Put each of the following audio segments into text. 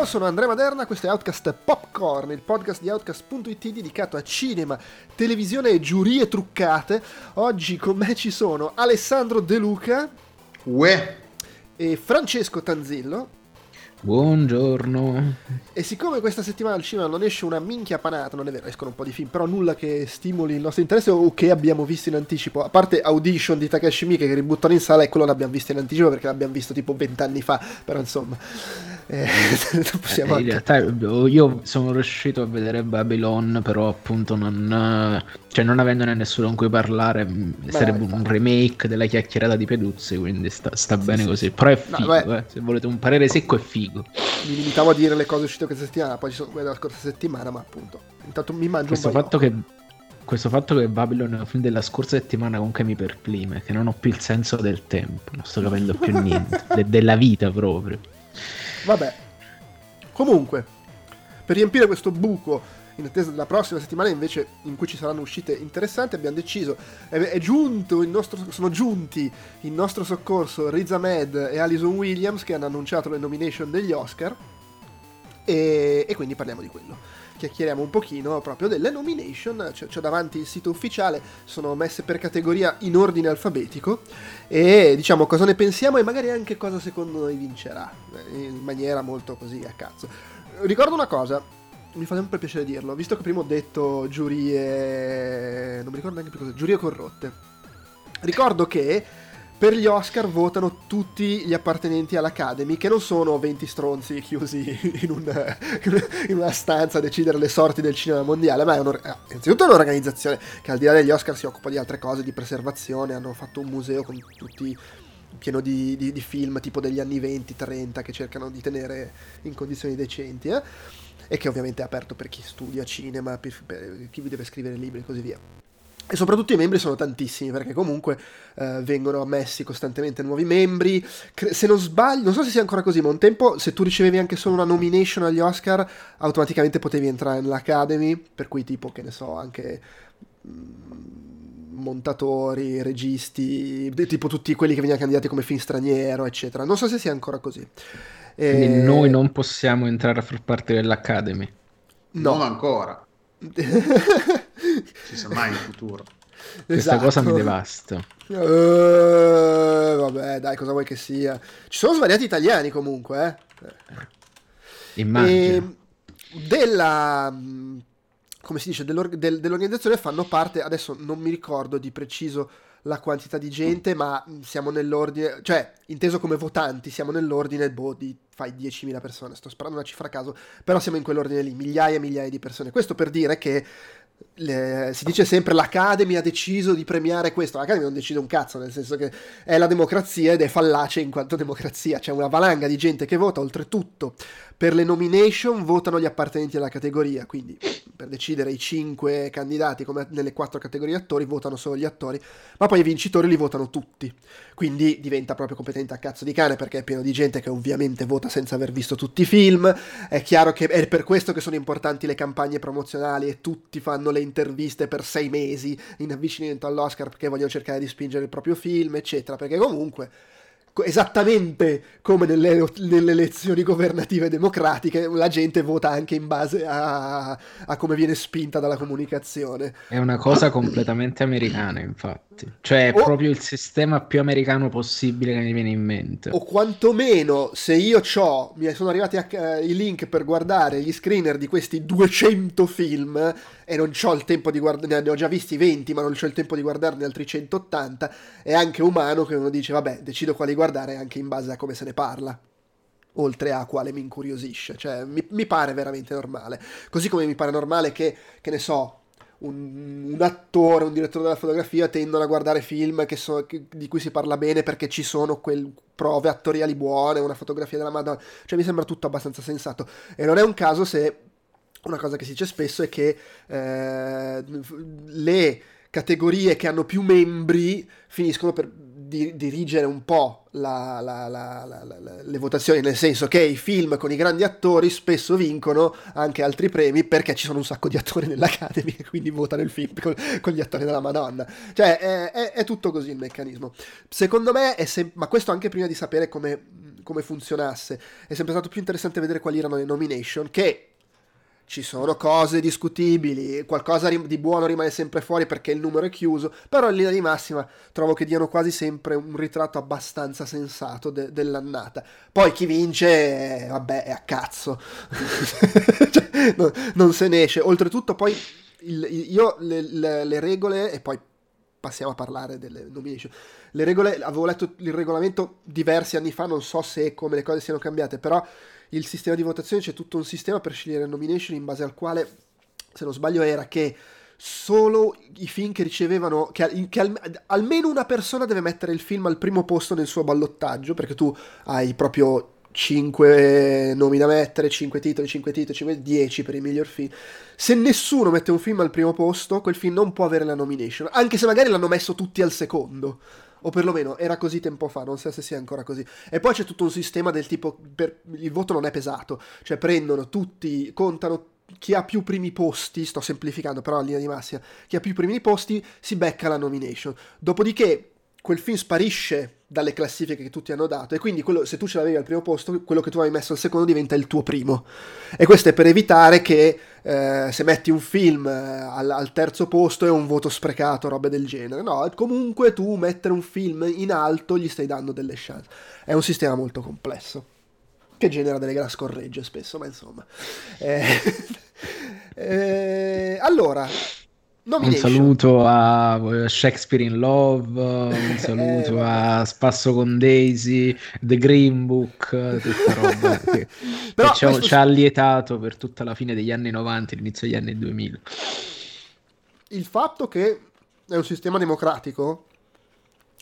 Ciao, sono Andrea Maderna, questo è Outcast Popcorn, il podcast di Outcast.it dedicato a cinema, televisione e giurie truccate. Oggi con me ci sono Alessandro De Luca Uè. e Francesco Tanzillo. Buongiorno. E siccome questa settimana al cinema non esce una minchia panata, non è vero, escono un po' di film, però nulla che stimoli il nostro interesse o che abbiamo visto in anticipo, a parte Audition di Takashi Miike che ributtano in sala e quello l'abbiamo visto in anticipo perché l'abbiamo visto tipo vent'anni fa, però insomma... Eh, possiamo eh, in realtà io sono riuscito a vedere Babylon, però appunto non, cioè non avendone nessuno con cui parlare, mm, beh, sarebbe un remake della chiacchierata di Peduzzi, quindi sta, sta sì, bene sì, così. Però è figo, no, eh. se volete un parere secco è figo. Mi limitavo a dire le cose uscite questa settimana, poi ci sono quelle della scorsa settimana, ma appunto, intanto mi mangio questo fatto che questo fatto che Babylon è un film della scorsa settimana comunque mi perplime, che non ho più il senso del tempo, non sto capendo più niente, de- della vita proprio. Vabbè. Comunque, per riempire questo buco in attesa della prossima settimana invece in cui ci saranno uscite interessanti abbiamo deciso è, è giunto il nostro, sono giunti in nostro soccorso Riz Ahmed e Alison Williams che hanno annunciato le nomination degli Oscar e, e quindi parliamo di quello chiacchieriamo un pochino proprio delle nomination, c'ho, c'ho davanti il sito ufficiale, sono messe per categoria in ordine alfabetico e diciamo cosa ne pensiamo e magari anche cosa secondo noi vincerà, eh, in maniera molto così a cazzo. Ricordo una cosa, mi fa sempre piacere dirlo, visto che prima ho detto giurie... non mi ricordo neanche più cosa, giurie corrotte. Ricordo che per gli Oscar votano tutti gli appartenenti all'Academy, che non sono 20 stronzi chiusi in, un, in una stanza a decidere le sorti del cinema mondiale, ma è un, eh, innanzitutto è un'organizzazione che al di là degli Oscar si occupa di altre cose, di preservazione, hanno fatto un museo con tutti pieno di, di, di film tipo degli anni 20-30 che cercano di tenere in condizioni decenti, eh? e che ovviamente è aperto per chi studia cinema, per, per chi deve scrivere libri e così via. E soprattutto i membri sono tantissimi perché comunque eh, vengono ammessi costantemente nuovi membri. Se non sbaglio, non so se sia ancora così, ma un tempo se tu ricevevi anche solo una nomination agli Oscar, automaticamente potevi entrare nell'Academy, per cui tipo, che ne so, anche mm, montatori, registi, tipo tutti quelli che venivano candidati come film straniero, eccetera. Non so se sia ancora così. Quindi e... noi non possiamo entrare a far parte dell'Academy. No. Non ancora. Ci sa mai in futuro. Questa esatto. cosa mi devasta. Uh, vabbè, dai, cosa vuoi che sia? Ci sono svariati italiani comunque, eh. Immagino. E della come si dice, dell'or- del- dell'organizzazione fanno parte, adesso non mi ricordo di preciso la quantità di gente, ma siamo nell'ordine, cioè, inteso come votanti, siamo nell'ordine, boh, di fai 10.000 persone, sto sparando una cifra a caso, però siamo in quell'ordine lì, migliaia e migliaia di persone. Questo per dire che le, si dice sempre l'Academy ha deciso di premiare questo, l'Academy non decide un cazzo, nel senso che è la democrazia ed è fallace in quanto democrazia, c'è una valanga di gente che vota, oltretutto per le nomination votano gli appartenenti alla categoria, quindi per decidere i cinque candidati come nelle quattro categorie attori votano solo gli attori, ma poi i vincitori li votano tutti, quindi diventa proprio competente a cazzo di cane perché è pieno di gente che ovviamente vota senza aver visto tutti i film, è chiaro che è per questo che sono importanti le campagne promozionali e tutti fanno le interviste per sei mesi in avvicinamento all'Oscar perché vogliono cercare di spingere il proprio film, eccetera, perché comunque esattamente come nelle, nelle, elezioni governative democratiche, la gente vota anche in base a, a, come viene spinta dalla comunicazione. È una cosa completamente americana, infatti. Cioè, è o, proprio il sistema più americano possibile che mi viene in mente. O quantomeno, se io ho, mi sono arrivati a, uh, i link per guardare gli screener di questi 200 film e non ho il tempo di guardare, ne ho già visti 20, ma non ho il tempo di guardarne altri 180, è anche umano che uno dice, vabbè, decido quali guardare anche in base a come se ne parla oltre a quale mi incuriosisce, cioè mi, mi, pare veramente normale. Così come mi pare normale che, che ne so, un, un, attore, un direttore della fotografia tendono a guardare film che so, che, di cui si parla bene perché ci sono quelle prove attoriali buone, una fotografia della Madonna, cioè mi sembra tutto abbastanza sensato. E non è un caso se una cosa che si dice spesso è che eh, le categorie che hanno più membri finiscono per di- dirigere un po' la, la, la, le votazioni, nel senso che i film con i grandi attori spesso vincono anche altri premi perché ci sono un sacco di attori nell'Academy e quindi votano il film con, con gli attori della Madonna. Cioè è, è, è, tutto così il meccanismo. Secondo me sem- ma questo anche prima di sapere come come funzionasse. È sempre stato più interessante vedere quali erano le nomination, che ci sono cose discutibili, qualcosa di buono rimane sempre fuori perché il numero è chiuso, però in linea di massima trovo che diano quasi sempre un ritratto abbastanza sensato de- dell'annata. Poi chi vince, vabbè, è a cazzo, cioè, no, non se ne esce. Oltretutto poi il, io le, le, le regole, e poi passiamo a parlare delle nomination. Le regole, avevo letto il regolamento diversi anni fa, non so se come le cose siano cambiate, però il sistema di votazione c'è tutto un sistema per scegliere nomination in base al quale, se non sbaglio, era che solo i film che ricevevano, che, che al, almeno una persona deve mettere il film al primo posto nel suo ballottaggio, perché tu hai proprio 5 nomi da mettere, 5 titoli, 5 titoli, 5, 10 per il miglior film. Se nessuno mette un film al primo posto, quel film non può avere la nomination, anche se magari l'hanno messo tutti al secondo o perlomeno era così tempo fa, non so se sia ancora così. E poi c'è tutto un sistema del tipo, per, il voto non è pesato, cioè prendono tutti, contano chi ha più primi posti, sto semplificando però a linea di massima, chi ha più primi posti si becca la nomination. Dopodiché quel film sparisce dalle classifiche che tutti hanno dato e quindi quello, se tu ce l'avevi al primo posto, quello che tu avevi messo al secondo diventa il tuo primo. E questo è per evitare che eh, se metti un film eh, al, al, terzo posto è un voto sprecato, robe del genere. No, comunque tu mettere un film in alto gli stai dando delle chance. È un sistema molto complesso che genera delle gran scorregge spesso, ma insomma. Eh, eh allora. Un saluto a eh, Shakespeare in Love, un saluto eh, a Spasso con Daisy, The Green Book, tutta roba che, Però che ci, ha, ci ha allietato per tutta la fine degli anni 90 l'inizio degli anni 2000. Il fatto che è un sistema democratico,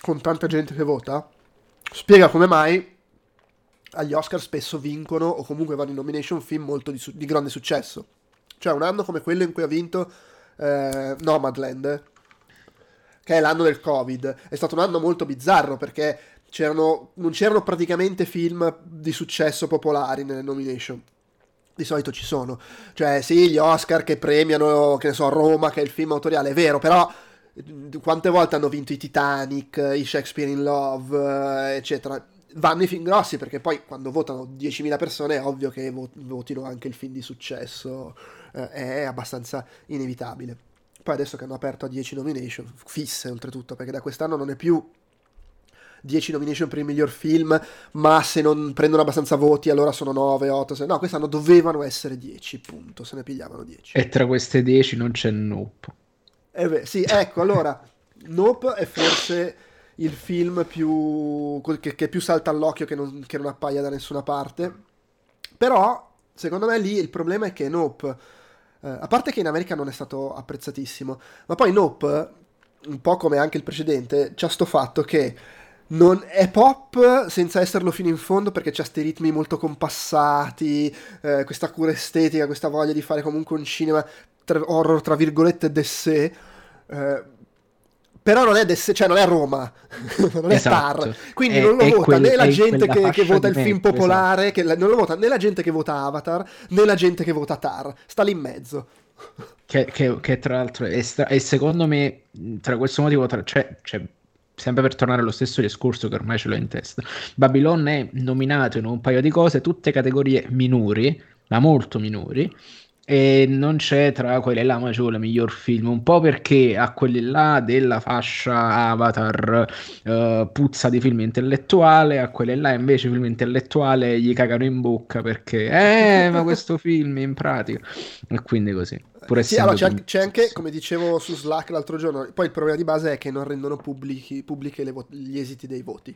con tanta gente che vota, spiega come mai agli Oscar spesso vincono o comunque vanno in nomination film molto di, su- di grande successo. Cioè un anno come quello in cui ha vinto eh, Nomadland, che è l'anno del Covid. È stato un anno molto bizzarro perché c'erano, non c'erano praticamente film di successo popolari nelle nomination. Di solito ci sono. Cioè, sì, gli Oscar che premiano, che ne so, Roma, che è il film autoriale, è vero, però quante volte hanno vinto i Titanic, i Shakespeare in Love, eccetera. Vanno i film grossi perché poi quando votano 10.000 persone è ovvio che votino anche il film di successo eh, è abbastanza inevitabile. Poi adesso che hanno aperto a 10 nomination, fisse oltretutto, perché da quest'anno non è più 10 nomination per il miglior film, ma se non prendono abbastanza voti allora sono 9, 8, 6. No, quest'anno dovevano essere 10, punto, se ne pigliavano 10. E tra queste 10 non c'è Nope. Eh beh, sì, ecco, allora, Nope è forse il film più, che, che più salta all'occhio che non, che non appaia da nessuna parte, però, secondo me lì il problema è che Nope Uh, a parte che in America non è stato apprezzatissimo, ma poi Nope, un po' come anche il precedente, c'ha sto fatto che non è pop senza esserlo fino in fondo perché c'ha questi ritmi molto compassati, eh, questa cura estetica, questa voglia di fare comunque un cinema tra, horror tra virgolette de sé. Eh, però non è, des- cioè non è Roma, non è esatto. Tar, quindi è, non lo vota quel, né la gente che, che, vota il film esatto. popolare, esatto. che, non lo vota né la gente che vota Avatar, né la gente che vota Tar, sta lì in mezzo. Che, che, che tra l'altro è, stra- e secondo me, tra questo motivo, tra- cioè, cioè, sempre per tornare allo stesso discorso che ormai ce l'ho in testa, Babylon è nominato in un paio di cose, tutte categorie minori, ma molto minori, e non c'è tra quelle là Maciolo miglior film, un po' perché a quelli là della fascia Avatar uh, puzza di film intellettuale, a quelle là invece film intellettuale gli cagano in bocca perché eh ma questo film in pratica e quindi così. Sì, allora, c'è, c'è, anche, come dicevo su Slack l'altro giorno, poi il problema di base è che non rendono pubblici, pubbliche vo- gli esiti dei voti.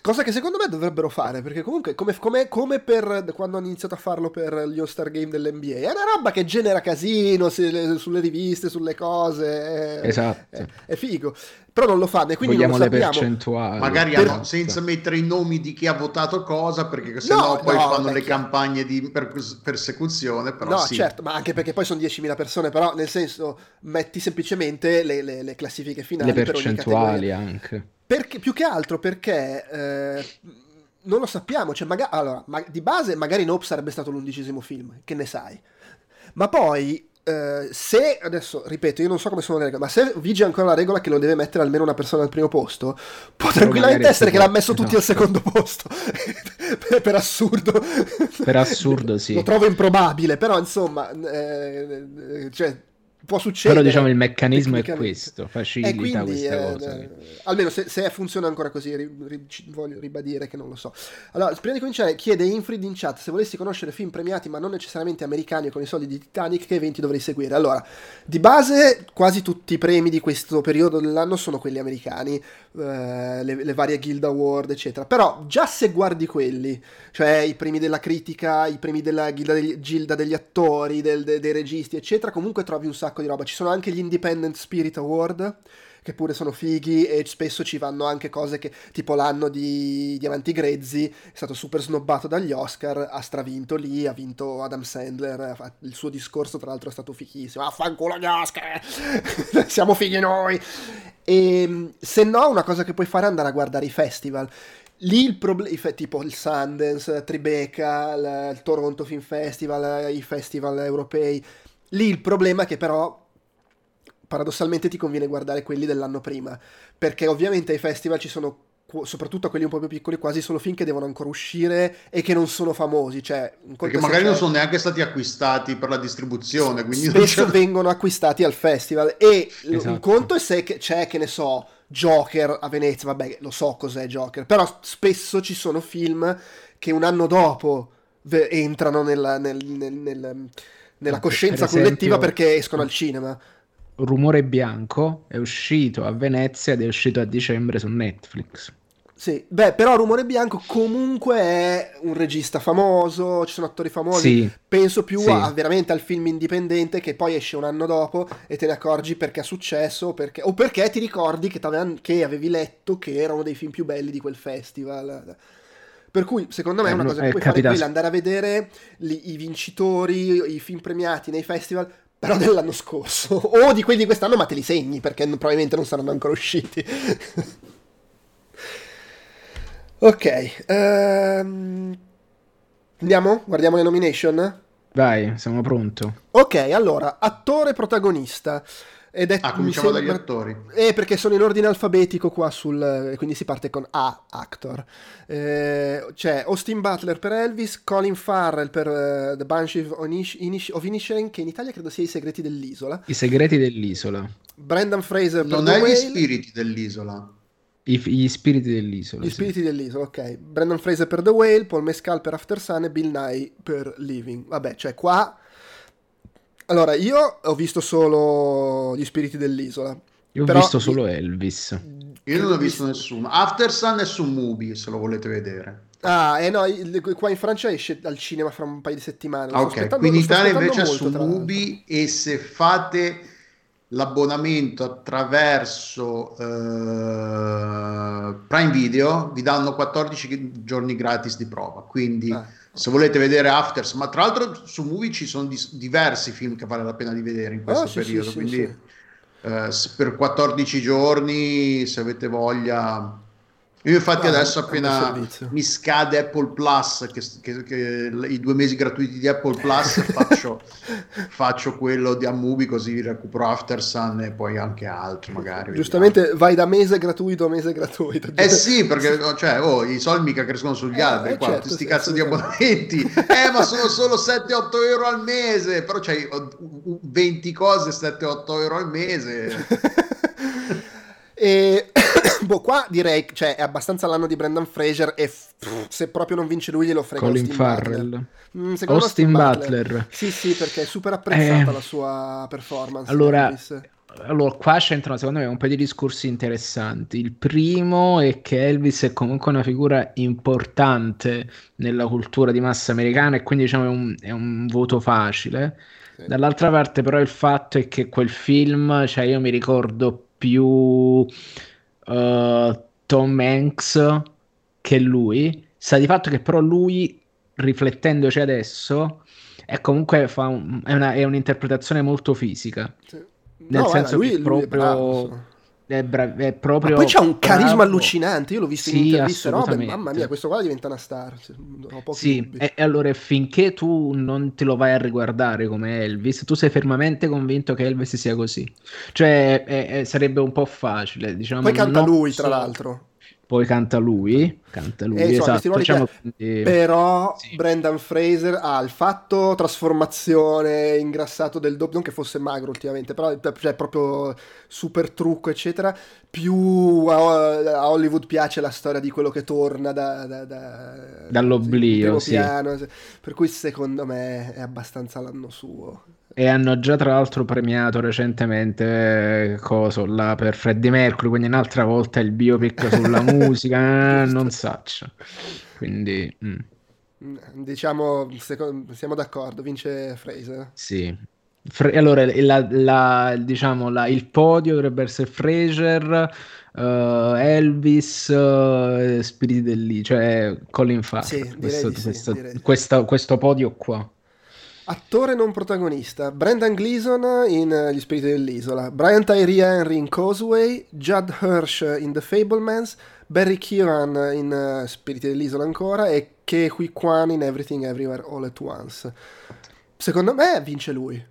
Cosa che secondo me dovrebbero fare, perché comunque, come, come, come, per quando hanno iniziato a farlo per gli All-Star Game dell'NBA, è una roba che genera casino se, sulle riviste, sulle cose. È, esatto. È, è, figo. Però non lo fanno e quindi Vogliamo non lo le percentuali. Magari per... hanno, senza mettere i nomi di chi ha votato cosa, perché sennò no, poi no, fanno le campagne di per, persecuzione. Però no, sì. certo, ma anche perché poi sono 10.000 persone, però nel senso metti semplicemente le, le, le classifiche finali. Le percentuali anche. Perché, più che altro perché eh, non lo sappiamo. Cioè, magari, allora, ma, di base, magari Nope sarebbe stato l'undicesimo film, che ne sai. Ma poi, eh, se adesso ripeto, io non so come sono le regole, ma se vige ancora la regola che lo deve mettere almeno una persona al primo posto, può tranquillamente essere che l'ha messo tutti al esatto. secondo posto. per, per, assurdo, per assurdo, sì. Lo trovo improbabile, però insomma, eh, eh cioè, può succedere. Però diciamo il meccanismo è questo, facilita quindi, questa eh, cosa. Eh, almeno se, se, funziona ancora così, ri, ri, voglio ribadire che non lo so. Allora, prima di cominciare, chiede Infrid in chat se volessi conoscere film premiati ma non necessariamente americani o con i soldi di Titanic, che eventi dovrei seguire? Allora, di base quasi tutti i premi di questo periodo dell'anno sono quelli americani, eh, le, le varie Guild Award, eccetera. Però già se guardi quelli, cioè i premi della critica, i premi della Gilda degli, Gilda degli attori, del, de, dei registi, eccetera, comunque trovi un sacco di roba. Ci sono anche gli Independent Spirit Award, che pure sono fighi e spesso ci vanno anche cose che tipo l'anno di Diamanti Grezzi è stato super snobbato dagli Oscar ha stravinto lì ha vinto Adam Sandler il suo discorso tra l'altro è stato fichissimo. Affanculo gli Oscar! Siamo fighi noi! E ehm, se no una cosa che puoi fare è andare a guardare i festival. Lì il problema, tipo il Sundance, Tribeca, il, il Toronto Film Festival, i festival europei, lì il problema è che però paradossalmente ti conviene guardare quelli dell'anno prima, perché ovviamente ai festival ci sono soprattutto a quelli un po' più piccoli, quasi solo film che devono ancora uscire e che non sono famosi. Cioè, Perché magari non sono neanche stati acquistati per la distribuzione. Quindi spesso vengono acquistati al festival. E esatto. un conto è se c'è, che ne so, Joker a Venezia, vabbè, lo so cos'è Joker, però spesso ci sono film che un anno dopo entrano nella, nel, nel, nel, nella coscienza per collettiva perché escono al cinema. Rumore Bianco è uscito a Venezia ed è uscito a dicembre su Netflix. Sì, beh, però Rumore Bianco comunque è un regista famoso, ci sono attori famosi. Sì, Penso più sì. a, veramente al film indipendente che poi esce un anno dopo e te ne accorgi perché è successo o perché, o perché ti ricordi che, che, avevi letto che era uno dei film più belli di quel festival. Per cui, secondo me, è una eh, cosa che puoi capita... fare quella, andare a vedere li, i vincitori, i film premiati nei festival, però dell'anno scorso, o di quelli di quest'anno, ma te li segni perché probabilmente non saranno ancora usciti. ok, um... andiamo? Guardiamo le nomination? Vai, siamo pronti. Ok, allora, attore protagonista. Ed è, ah, cominciamo sembra... dagli attori. Eh, perché sono in ordine alfabetico qua sul... quindi si parte con A, actor. Eh, c'è Austin Butler per Elvis, Colin Farrell per uh, The Banshee of, Inish... Inish... of Inisherin, che in Italia credo sia I segreti dell'isola. I segreti dell'isola. Brendan Fraser per Non The è Whale. gli spiriti dell'isola. I, gli spiriti dell'isola. Gli sì. spiriti dell'isola, ok. Brendan Fraser per The Whale, Paul Mescal per After Sun e Bill Nye per Living. Vabbè, cioè qua allora, io ho visto solo Gli spiriti dell'isola. Io ho visto solo Elvis. Io non ho visto nessuno. After Sun è su Mubi, se lo volete vedere. Ah, eh no, qua in Francia esce al cinema fra un paio di settimane. Ah, ok, qui in Italia invece è su Mubi e se fate l'abbonamento attraverso uh, Prime Video vi danno 14 giorni gratis di prova. Quindi... Ah se volete vedere Afters, ma tra l'altro su Movie ci sono di, diversi film che vale la pena di vedere in questo oh, periodo, sì, sì, quindi sì, eh, per 14 giorni se avete voglia io infatti ah, adesso appena mi scade Apple Plus, che, che, che, i due mesi gratuiti di Apple Plus, faccio, faccio quello di Amubi così recupero After Sun e poi anche altro magari. Giustamente vediamo. vai da mese gratuito a mese gratuito. Eh sì, perché cioè, oh, i soldi mica crescono sugli eh, alberi, eh, qua, certo, questi sì, cazzo di abbonamenti. eh ma sono solo 7-8 euro al mese, però c'hai 20 cose 7-8 euro al mese. e boh, qua direi, cioè, è abbastanza l'anno di Brendan Fraser e pff, se proprio non vince lui glielo frega Colin Austin Farrell. Butler. Mm, Austin Butler. Butler. Sì, sì, perché è super apprezzata eh, la sua performance. Allora, allora, qua c'entrano secondo me un paio di discorsi interessanti. Il primo è che Elvis è comunque una figura importante nella cultura di massa americana e quindi diciamo è un, è un voto facile. Sì. Dall'altra parte però il fatto è che quel film, cioè io mi ricordo più uh, Tom Hanks che lui. Sta di fatto che però lui, riflettendoci adesso, è comunque fa un, è, una, è un'interpretazione molto fisica. Sì. Nel no, senso lui, che proprio... è, bra- è proprio. Ma poi c'ha un carisma bravo. allucinante. Io l'ho visto sì, in interviste. No, mamma mia, questo qua diventa una star. sì, e, e, allora finché tu non te lo vai a riguardare come Elvis, tu sei fermamente convinto che Elvis sia così. Cioè, è, è, sarebbe un po' facile. Diciamo, poi canta lui, tra l'altro poi canta lui, canta lui, eh, esatto, diciamo, quindi... però sì. Brendan Fraser ha il fatto trasformazione, ingrassato del doppio, non che fosse magro ultimamente, però cioè, proprio super trucco eccetera, più a, Hollywood piace la storia di quello che torna da, da, da, dall'oblio, sì. piano, per cui secondo me è abbastanza l'anno suo. E hanno già tra l'altro premiato recentemente coso là per Freddie Mercury, quindi un'altra volta il biopic sulla musica, eh, non saccio. Quindi... Mm. mm diciamo, secondo, siamo d'accordo, vince Fraser. Sì. Allora, la, la, diciamo, la, il podio dovrebbe essere Fraser, uh, Elvis, uh, Spiriti dell'I, cioè Colin Farrell. Sì, questo, sì, questo, questo, questo podio qua. Attore non protagonista: Brendan Gleeson in uh, Gli Spiriti dell'Isola, Brian Tyree Henry in Causeway, Judd Hirsch in The Fablemans, Barry Kieran in uh, Spiriti dell'Isola ancora e Ke Hui Kwan in Everything Everywhere All at Once. Secondo me vince lui.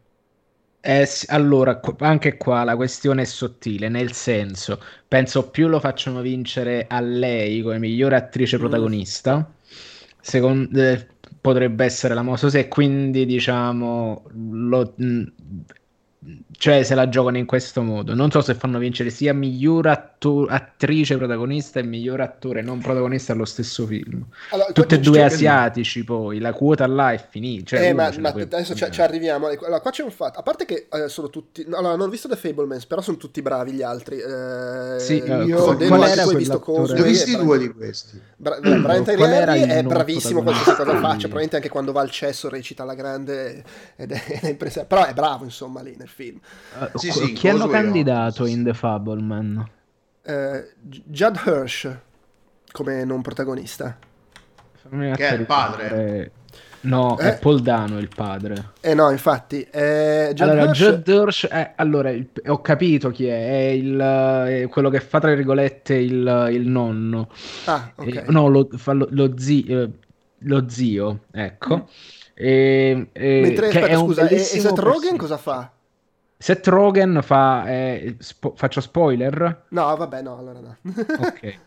Eh, allora, anche qua la questione è sottile, nel senso, penso più lo facciano vincere a lei come migliore attrice mm. protagonista, secondo, eh, potrebbe essere la mossa e quindi diciamo lo, cioè se la giocano in questo modo. Non so se fanno vincere sia miglior atto- attrice protagonista e miglior attore non protagonista allo stesso film. Allora, Tutte e due asiatici, poi la quota là è finita. Cioè eh, ma, ma adesso ci, ci, arriviamo. Allora, qua c'è un fatto. A parte che eh, sono tutti. Allora, non ho visto The Fablemans, però sono tutti bravi gli altri. Eh, sì, io eh, qual era tu hai visto Coso. Ne ho visti due di questi. Bra- Brian Tyree è bravissimo qualsiasi cosa faccia. Probabilmente anche quando va al cesso recita alla grande. Ed è, è però è bravo, insomma, lì nel film. Uh, sì, sì, chi hanno candidato in The Fableman? Uh, Judd Hirsch come non protagonista. Che è il padre. No, eh? è Paul Dano il padre. Eh no, infatti. Eh, Judd allora, Hirsch... Judd Hirsch è, allora, il, ho capito chi è, è, il, è, quello che fa tra virgolette il, il nonno. Ah, ok. Eh, no, lo, fa lo, lo, zio, lo zio, ecco. Mm. E, e, Mentre, aspetta, scusa, e, e Seth Rogen cosa fa? Seth Rogen fa... Eh, spo- faccio spoiler? No, vabbè, no, allora no. ok.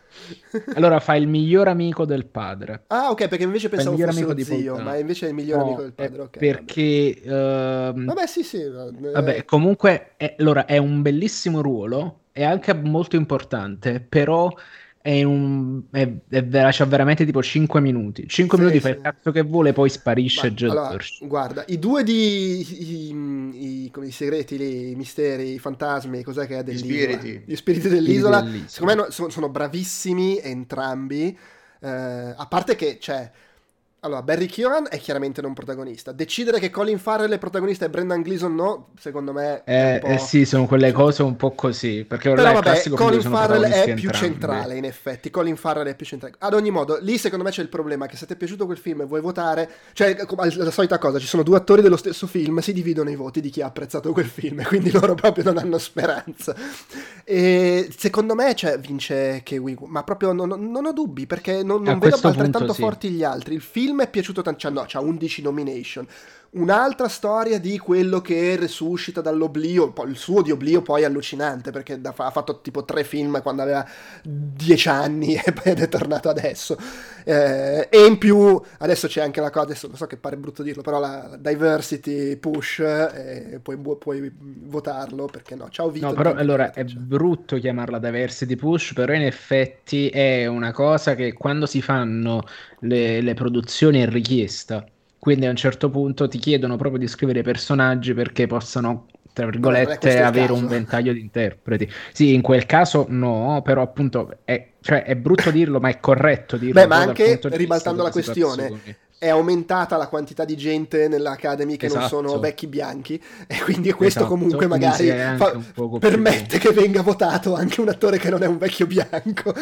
Allora fa il miglior amico del padre. Ah, ok, perché invece pensavo fosse amico lo zio, ma invece è il miglior no, amico del padre, ok. Perché... Vabbè, uh, vabbè sì, sì. Vabbè, comunque, è, allora, è un bellissimo ruolo, è anche molto importante, però è un è, è vera, c'ha veramente tipo 5 minuti. 5 sì, minuti sì. fa il cazzo che vuole poi sparisce già allora, guarda i due di i, i, i, i segreti lì, i misteri i fantasmi cos'è che è dell'isola? gli spiriti, gli spiriti dell'isola, dell'isola. secondo me sono, sono bravissimi entrambi eh, a parte che c'è allora, Barry Kieran è chiaramente non protagonista. Decidere che Colin Farrell è protagonista e Brendan Gleeson no, secondo me eh, eh sì, sono quelle cose un po' così. Perché Però vabbè, Colin Farrell è più centrale, in effetti. Colin Farrell è più centrale. Ad ogni modo, lì secondo me c'è il problema che se ti è piaciuto quel film e vuoi votare, cioè la solita cosa, ci sono due attori dello stesso film, si dividono i voti di chi ha apprezzato quel film, quindi loro proprio non hanno speranza. E secondo me cioè, vince Kiwi, ma proprio non, non, ho dubbi perché non, non vedo altrettanto punto, sì. forti gli altri. Il film film è piaciuto tanto, cioè no, c'ha 11 nomination. Un'altra storia di quello che resuscita dall'oblio, il suo di oblio poi è allucinante perché ha fatto tipo tre film quando aveva 10 anni e poi è tornato adesso. Eh, e in più, adesso c'è anche la cosa, adesso lo so che pare brutto dirlo, però la diversity push, eh, puoi, puoi, votarlo perché no, ciao Vito. No, però allora è brutto chiamarla diversity push, però in effetti è una cosa che quando si fanno le, le produzioni è richiesta quindi a un certo punto ti chiedono proprio di scrivere personaggi perché possano tra virgolette avere un ventaglio di interpreti. Sì, in quel caso no, però appunto è, cioè, è brutto dirlo, ma è corretto dirlo. Beh, ma anche ribaltando la questione, è aumentata la quantità di gente nell'Academy che esatto. non sono vecchi bianchi e quindi questo esatto. comunque magari fa, permette che venga votato anche un attore che non è un vecchio bianco.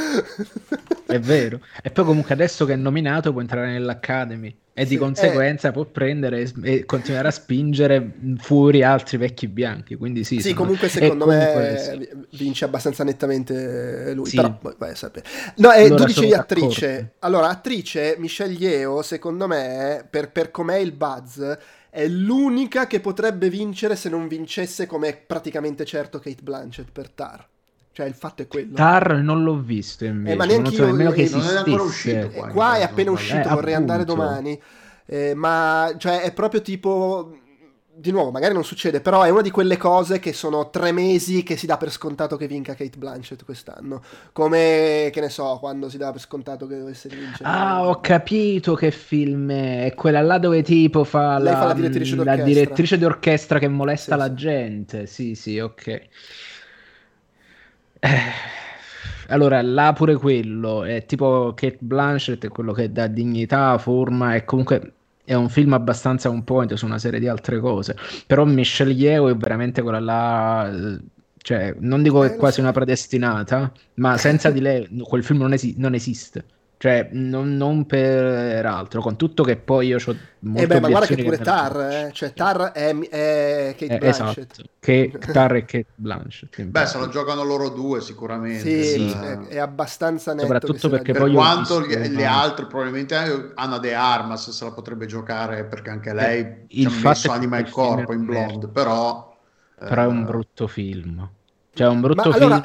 è vero. E poi comunque adesso che è nominato può entrare nell'Academy. E sì, di conseguenza eh... può prendere e continuare a spingere fuori altri vecchi bianchi. Quindi sì, sì sono... comunque secondo me sì. vince abbastanza nettamente lui. Sì. Però vai a sapere. No, eh, allora, tu dicevi attrice. D'accordo. Allora, attrice Michelle Yeo, secondo me, per, per com'è il buzz, è l'unica che potrebbe vincere se non vincesse come è praticamente certo Kate Blanchett per Tar. Cioè, il fatto è quello. Tar non l'ho visto invece. Eh, ma neanche non so io, nemmeno che non è ancora uscito. Qua, eh, qua è appena uscito, eh, vorrei appunto. andare domani. Eh, ma cioè, è proprio tipo. Di nuovo, magari non succede, però è una di quelle cose che sono tre mesi che si dà per scontato che vinca Kate Blanchett quest'anno. Come, che ne so, quando si dà per scontato che dovesse vincere. Ah, ho capito che film è. È quella là dove tipo fa, la, fa la direttrice d'orchestra. La direttrice d'orchestra che molesta sì, la sì. gente. Sì, sì, ok. Eh, allora, là pure quello, è tipo Kate Blanchett, è quello che dà dignità, forma e comunque è un film abbastanza un point su una serie di altre cose. Però Michelle Yeoh è veramente quella là... Cioè, non dico che è quasi una predestinata, ma senza di lei quel film non, esi- non esiste. Cioè, non, non, per altro, con tutto che poi io ho molte eh beh, ma guarda che pure Tar, eh? cioè Tar è, è Kate eh, Blanchett. Esatto, che Tar e Kate Blanchett. Beh, se lo giocano loro due sicuramente. Sì, sì. È, è, abbastanza netto. Soprattutto perché per quanto gli, le altre, probabilmente Anna De Armas se la potrebbe giocare perché anche lei eh, il ci ha messo anima e corpo in blonde, però... Però è un eh, brutto film. Cioè, un brutto Ma film. Allora,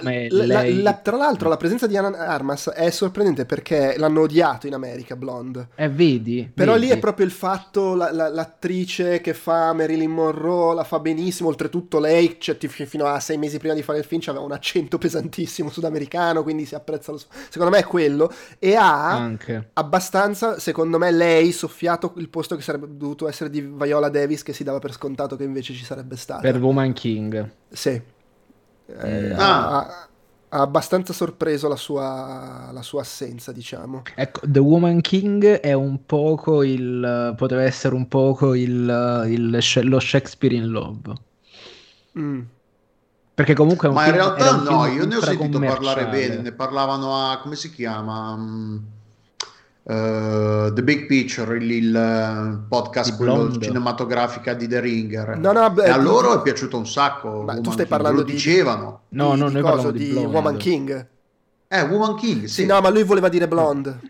lei... la, tra l'altro, la presenza di Anna Armas è sorprendente perché l'hanno odiato in America, Blonde. Eh, vedi. Però vedi. lì è proprio il fatto, la, la, l'attrice che fa Marilyn Monroe la fa benissimo. Oltretutto, lei, cioè, fino a sei mesi prima di fare il film, aveva un accento pesantissimo sudamericano. Quindi si apprezza lo. Secondo me è quello. E ha Anche. abbastanza, secondo me, lei soffiato il posto che sarebbe dovuto essere di Viola Davis, che si dava per scontato che invece ci sarebbe stato. Per Woman King. Sì. Eh, ah. ha, ha, abbastanza sorpreso la sua, la sua, assenza, diciamo. Ecco, The Woman King è un poco il. poteva essere un poco il, il lo Shakespeare in Love. Mm. Perché comunque Ma in realtà no, io ne ho sentito parlare bene, ne parlavano a come si chiama? Uh, The Big Picture, il, il eh, podcast cinematografica di The Ringer. No, no, beh, e a loro è piaciuto un sacco. Ma tu stai parlando di. Dicevano. No, di, no, di, coso, di, di Woman King. Eh, Woman King, sì. sì. No, ma lui voleva dire Blonde.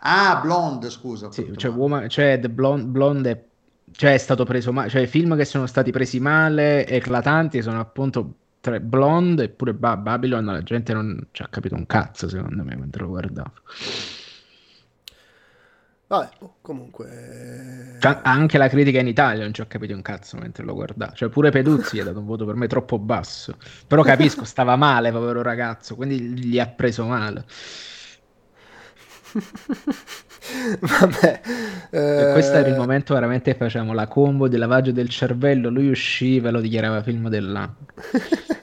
Ah, Blonde, scusa. Sì, cioè, woman, cioè, The Blonde, Blonde è, cioè, è stato preso male. Cioè, i film che sono stati presi male, eclatanti, sono appunto tra Blonde e pure Babylon. La gente non ci ha capito un cazzo, secondo me, mentre lo guardavo. Vabbè, oh, comunque... Cioè, anche la critica in Italia non ci ho capito un cazzo mentre lo guardavo. Cioè, pure Peduzzi gli ha dato un voto per me troppo basso. Però capisco, stava male, povero ragazzo, quindi gli ha preso male. Vabbè. Eh... Questo era il momento veramente che facevamo la combo di lavaggio del cervello. Lui usciva e lo dichiarava film dell'anno.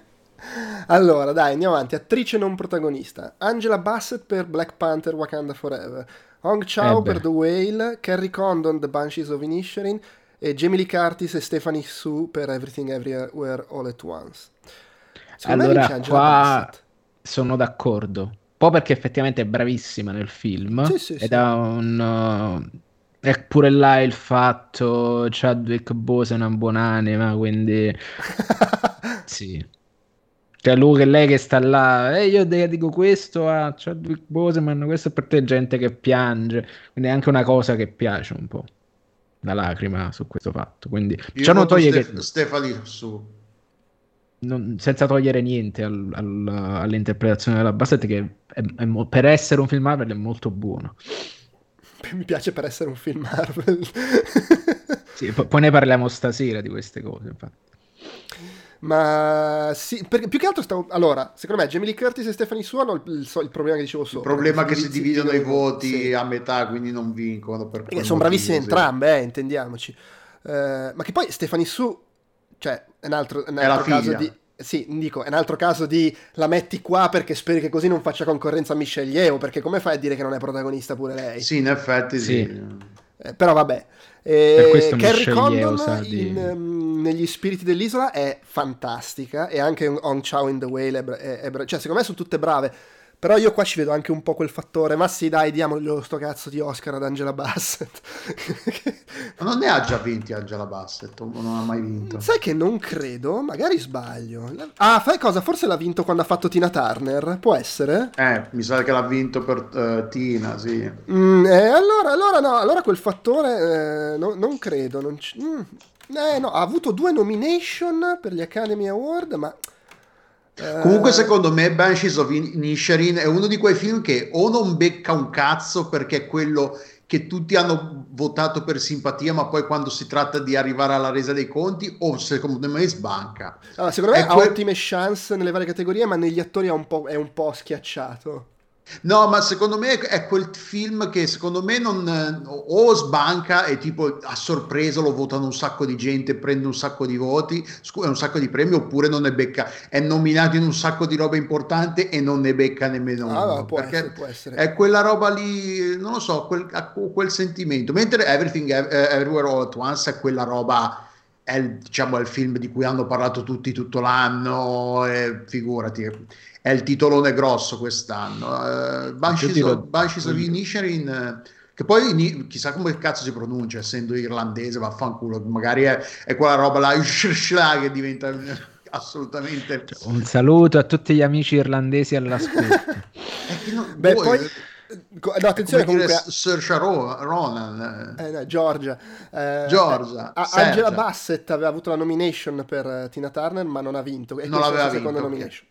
allora, dai, andiamo avanti. Attrice non protagonista. Angela Bassett per Black Panther Wakanda Forever. Hong Chao eh per The Whale, Carrie Condon The Banshees of Inisherin e Jamie Lee Curtis e Stephanie Su per Everything Everywhere All at Once. Secondo allora, qua sono d'accordo. Un po' perché effettivamente è bravissima nel film sì, sì, ed sì. ha un... Uh, pure là il fatto Chadwick Bose è una buonanima, quindi sì. Cioè lui che lei che sta là, e eh, io dico questo a Chadwick Boseman, questo è per te gente che piange, quindi è anche una cosa che piace un po', la lacrima su questo fatto, quindi io ciò non toglie Stef- che... Stefani su. Non, senza togliere niente al, al, all'interpretazione della Bassett che è, è, per essere un film Marvel è molto buono. Mi piace per essere un film Marvel. sì, poi ne parliamo stasera di queste cose, infatti. Ma sì, perché più che altro stavo... Allora, secondo me Jamie Lee Curtis e Stephanie Su hanno il, il, il, problema che dicevo sopra. Il problema è che si dividono i voti sì. a metà, quindi non vincono. Per perché sono bravissime entrambe, eh, intendiamoci. Uh, ma che poi Stephanie Su, cioè, è un altro, un altro caso di... Sì, dico, è un altro caso di la metti qua perché speri che così non faccia concorrenza a Michelle Yeoh, perché come fai a dire che non è protagonista pure lei? Sì, in effetti sì. sì. Eh, però vabbè. Eh, Carrie Condon di... in, um, negli spiriti dell'isola è fantastica e anche Hong Chao in The Whale è, è, è, cioè secondo me sono tutte brave Però io qua ci vedo anche un po' quel fattore, ma sì dai, diamogli sto cazzo di Oscar ad Angela Bassett. ma non ne ha già vinti Angela Bassett, non ha mai vinto. Sai che non credo, magari sbaglio. Ah, fai cosa? Forse l'ha vinto quando ha fatto Tina Turner, può essere? Eh, mi sa che l'ha vinto per uh, Tina, sì. Mm, eh, allora, allora no, allora quel fattore eh, no, non credo, non c- mm, eh, no, ha avuto due nomination per gli Academy Award, ma Comunque, secondo me, Banshees of Inisherin è uno di quei film che o non becca un cazzo perché è quello che tutti hanno votato per simpatia, ma poi quando si tratta di arrivare alla resa dei conti, o secondo me sbanca. Allora, secondo me è ha que- ottime chance nelle varie categorie, ma negli attori è un po', è un po schiacciato. No, ma secondo me è quel film che secondo me non o sbanca e tipo a sorpresa lo votano un sacco di gente, prende un sacco di voti, un sacco di premi, oppure non ne becca, è nominato in un sacco di roba importante e non ne becca nemmeno ah, uno. Può perché essere, può essere. È quella roba lì, non lo so, quel, quel sentimento. Mentre Everything Everywhere All at Once è quella roba è il, diciamo, è il film di cui hanno parlato tutti tutto l'anno, e figurati è il titolone grosso quest'anno. Uh, Banshees, of, Banshees of Inisherin, che poi in, chissà come cazzo si pronuncia, essendo irlandese, vaffanculo, magari è, è quella roba là, che diventa assolutamente... Un saluto a tutti gli amici irlandesi all'ascolto. non, Beh, voi, poi... No, attenzione comunque a... Saoirse Ronan eh, no, Georgia eh, Georgia eh, Angela Bassett aveva avuto la nomination per uh, Tina Turner ma non ha vinto e non l'aveva vinto seconda okay. nomination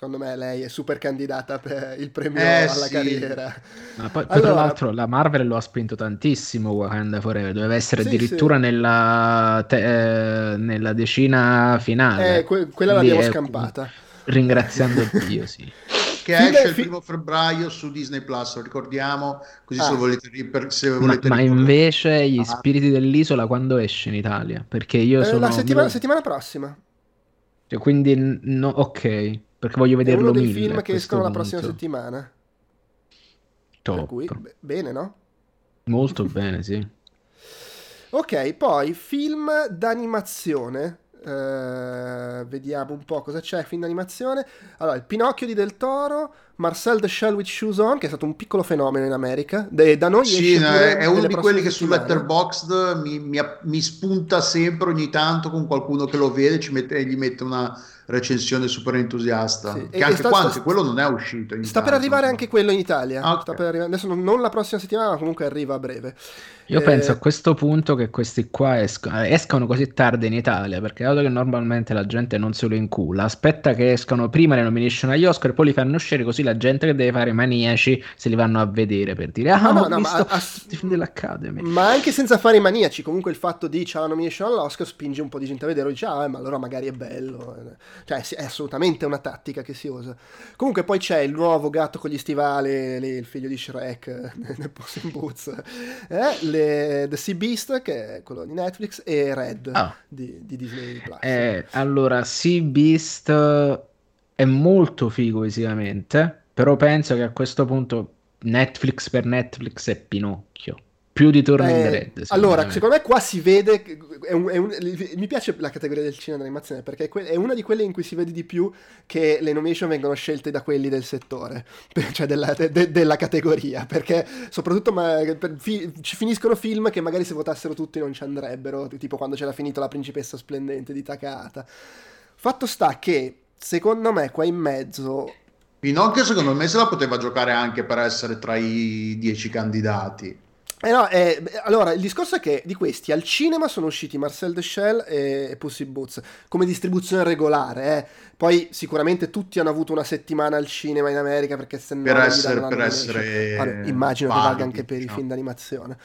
secondo me lei è super candidata per il premio eh, alla sì. carriera. Ma poi, poi allora, tra l'altro la Marvel lo ha spinto tantissimo Wakanda Forever, doveva essere sì, addirittura sì. Nella, te, eh, nella, decina finale. Eh, que- quella l'abbiamo scampata. Ringraziando Dio, sì. Che Fine, esce il primo febbraio su Disney Plus, lo ricordiamo, così ah. se volete, se volete Ma, ma invece gli ah. spiriti dell'isola quando esce in Italia? Perché io eh, sono... La settimana, la settimana prossima. Cioè, quindi, no, ok. Perché voglio vederlo È uno dei film che escono punto. la prossima settimana. Top. Per cui, b- bene, no? Molto bene, sì. Ok, poi film d'animazione. Uh, vediamo un po' cosa c'è film d'animazione. Allora il Pinocchio di Del Toro Marcel the Shell with Shoes On che è stato un piccolo fenomeno in America. De, da noi sì, è uno di quelli che su Letterboxd mi, mi, mi, spunta sempre ogni tanto con qualcuno che lo vede ci mette, gli mette una recensione super entusiasta. Sì. Che anche sta, qua, anche quello non è uscito. sta Italia, per arrivare anche quello in Italia. Ah, okay. arrivare, adesso non, non, la prossima settimana, ma comunque arriva a breve. Io eh... penso a questo punto che questi qua esco, escano così tardi in Italia, perché dato che normalmente la gente non se lo incula, aspetta che escano prima le nomination agli Oscar, poi li fanno uscire così la gente che deve fare maniaci se li vanno a vedere per dire ah, no, no, no, ma, a, dell'Academy. Ma anche senza fare i maniaci, comunque il fatto di c'è la nomination all'Oscar spinge un po' di gente a vedere, dice ah, ma allora magari è bello. Cioè, è assolutamente una tattica che si usa. Comunque poi c'è il nuovo gatto con gli stivali, lì, il figlio di Shrek nel Puss in Boots, eh, le The Sea Beast, che è quello di Netflix, e Red oh. di, di, Disney Plus. Eh, allora, Sea Beast è molto figo visivamente, però penso che a questo punto Netflix per Netflix è Pinocchio più di Turning eh, Red. Allora, me. secondo me qua si vede. È un, è un, mi piace la categoria del cinema d'animazione perché è una di quelle in cui si vede di più che le nomination vengono scelte da quelli del settore, cioè della, de, della categoria. Perché soprattutto ma, per, fi, ci finiscono film che magari se votassero tutti non ci andrebbero, tipo quando c'era finita La principessa splendente di Takahata. Fatto sta che secondo me qua in mezzo Pinocchio secondo me se la poteva giocare anche per essere tra i dieci candidati. Eh no, eh, allora il discorso è che di questi al cinema sono usciti Marcel the Shell e, e Pussy Boots come distribuzione regolare. Eh. Poi sicuramente tutti hanno avuto una settimana al cinema in America perché se no per essere, per essere allora, immagino validi, che valga anche per diciamo. i film d'animazione.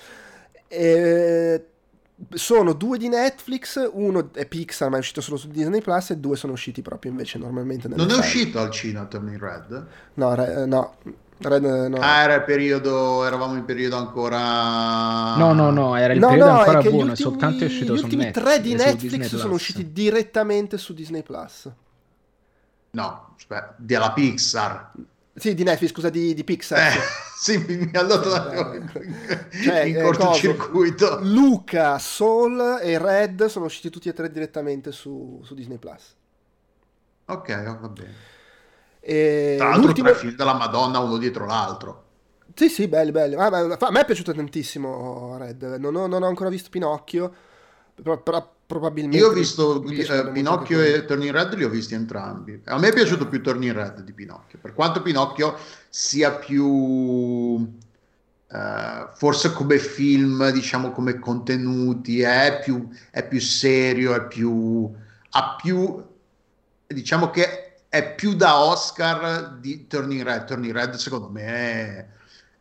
E, sono due di Netflix, uno è Pixar ma è uscito solo su Disney Plus e due sono usciti proprio invece normalmente. Non è uscito al cinema Turning Red? No, no Red, no. Ah, era il periodo, eravamo in periodo ancora. No, no, no, era il no, periodo no, ancora buono. Ultimi, soltanto è uscito gli ultimi Netflix, tre di Netflix sono usciti direttamente su Disney Plus. No, aspetta, della Pixar. Sì, di Netflix, scusa, di, di Pixar. Eh, sì, mi ha dato da... cioè, in eh, cortocircuito. Luca, Soul e Red sono usciti tutti e tre direttamente su, su Disney Plus. Ok, va bene. E Tra l'altro l'ultimo... tre film della Madonna uno dietro l'altro. Sì, sì, belli, belli. Ah, a me è piaciuto tantissimo Red. Non ho, non ho ancora visto Pinocchio, però, però probabilmente... Io ho visto eh, Pinocchio e Turning Red, li ho visti entrambi. A me è piaciuto più Turning Red di Pinocchio, per quanto Pinocchio sia più... Uh, forse come film, diciamo come contenuti, è più, è più serio, è più, ha più, diciamo che è più da Oscar di Turning Red. Turning Red secondo me è,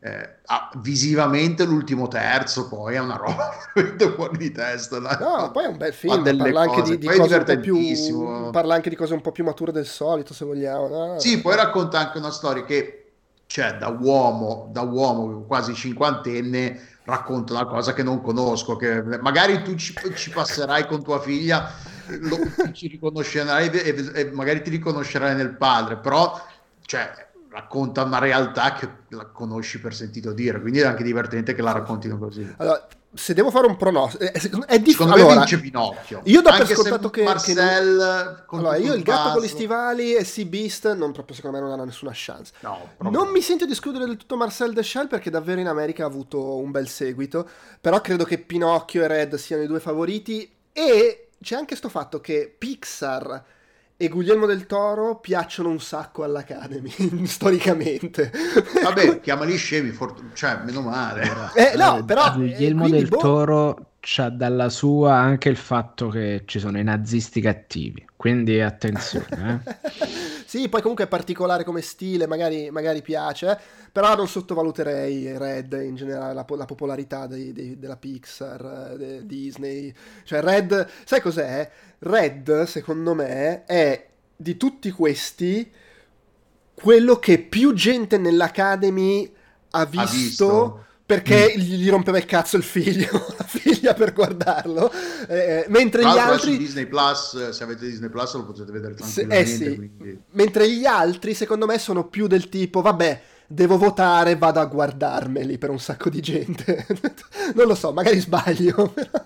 eh, ah, visivamente l'ultimo terzo poi è una roba veramente fuori di testa dai. no poi è un bel film parla anche di, di cose un po' più parla anche di cose un po' più mature del solito se vogliamo no? sì poi racconta anche una storia che cioè da uomo da uomo quasi cinquantenne racconta una cosa che non conosco che magari tu ci, ci passerai con tua figlia lo, ci riconoscerai e, e magari ti riconoscerai nel padre però cioè racconta una realtà che la conosci per sentito dire, quindi è anche divertente che la raccontino così. Allora, se devo fare un pronostico, è, è difficile. Secondo allora, me vince Pinocchio. Io do per scontato che, Marcel, che non... allora, io il gatto con gli stivali e Sea Beast non proprio secondo me non hanno nessuna chance. No, non mi sento di escludere del tutto Marcel Deschelles perché davvero in America ha avuto un bel seguito, però credo che Pinocchio e Red siano i due favoriti e c'è anche sto fatto che Pixar e Guglielmo del Toro piacciono un sacco all'Academy, storicamente. Vabbè, chiamali scemi, for- cioè, meno male. Eh, no, eh, però... Guglielmo eh, del boh... Toro c'ha dalla sua anche il fatto che ci sono i nazisti cattivi, quindi attenzione. Eh. sì, poi comunque è particolare come stile, magari, magari piace, però non sottovaluterei Red in generale, la, la popolarità dei, dei, della Pixar, de, Disney. Cioè Red, sai cos'è? Red, secondo me, è di tutti questi quello che più gente nell'Academy ha visto, ha visto perché mm. gli rompeva il cazzo il figlio, la figlia per guardarlo, eh, mentre Tra gli altri... Su Disney Plus, se avete Disney Plus lo potete vedere tranquillamente. Se, eh sì. quindi... Mentre gli altri, secondo me, sono più del tipo, vabbè, devo votare, vado a guardarmeli per un sacco di gente. non lo so, magari sbaglio, però...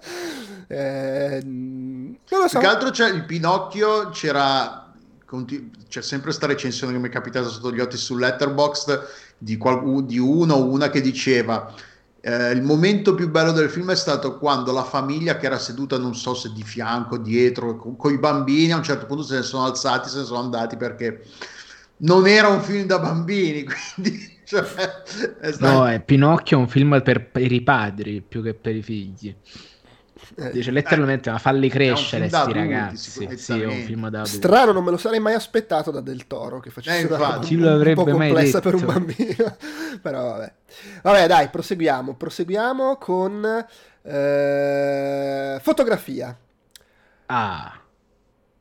Eh, non lo so. Più che altro c'è il Pinocchio, c'era... C'è sempre questa recensione che mi è capitata sotto gli occhi su Letterboxd di, qual- di uno o una che diceva eh, il momento più bello del film è stato quando la famiglia che era seduta non so se di fianco, dietro, con, i bambini a un certo punto se ne sono alzati, se ne sono andati perché non era un film da bambini, quindi... Cioè, è stato... No, è Pinocchio è un film per, per i padri più che per i figli. Eh, Dice letteralmente, eh, ma falli crescere sti ragazzi. Sì, è un film da Strano, non me lo sarei mai aspettato da Del Toro che facesse eh, una chi lo avrebbe un po' complessa per un bambino. Però vabbè. Vabbè, dai, proseguiamo. Proseguiamo con eh, fotografia. Ah.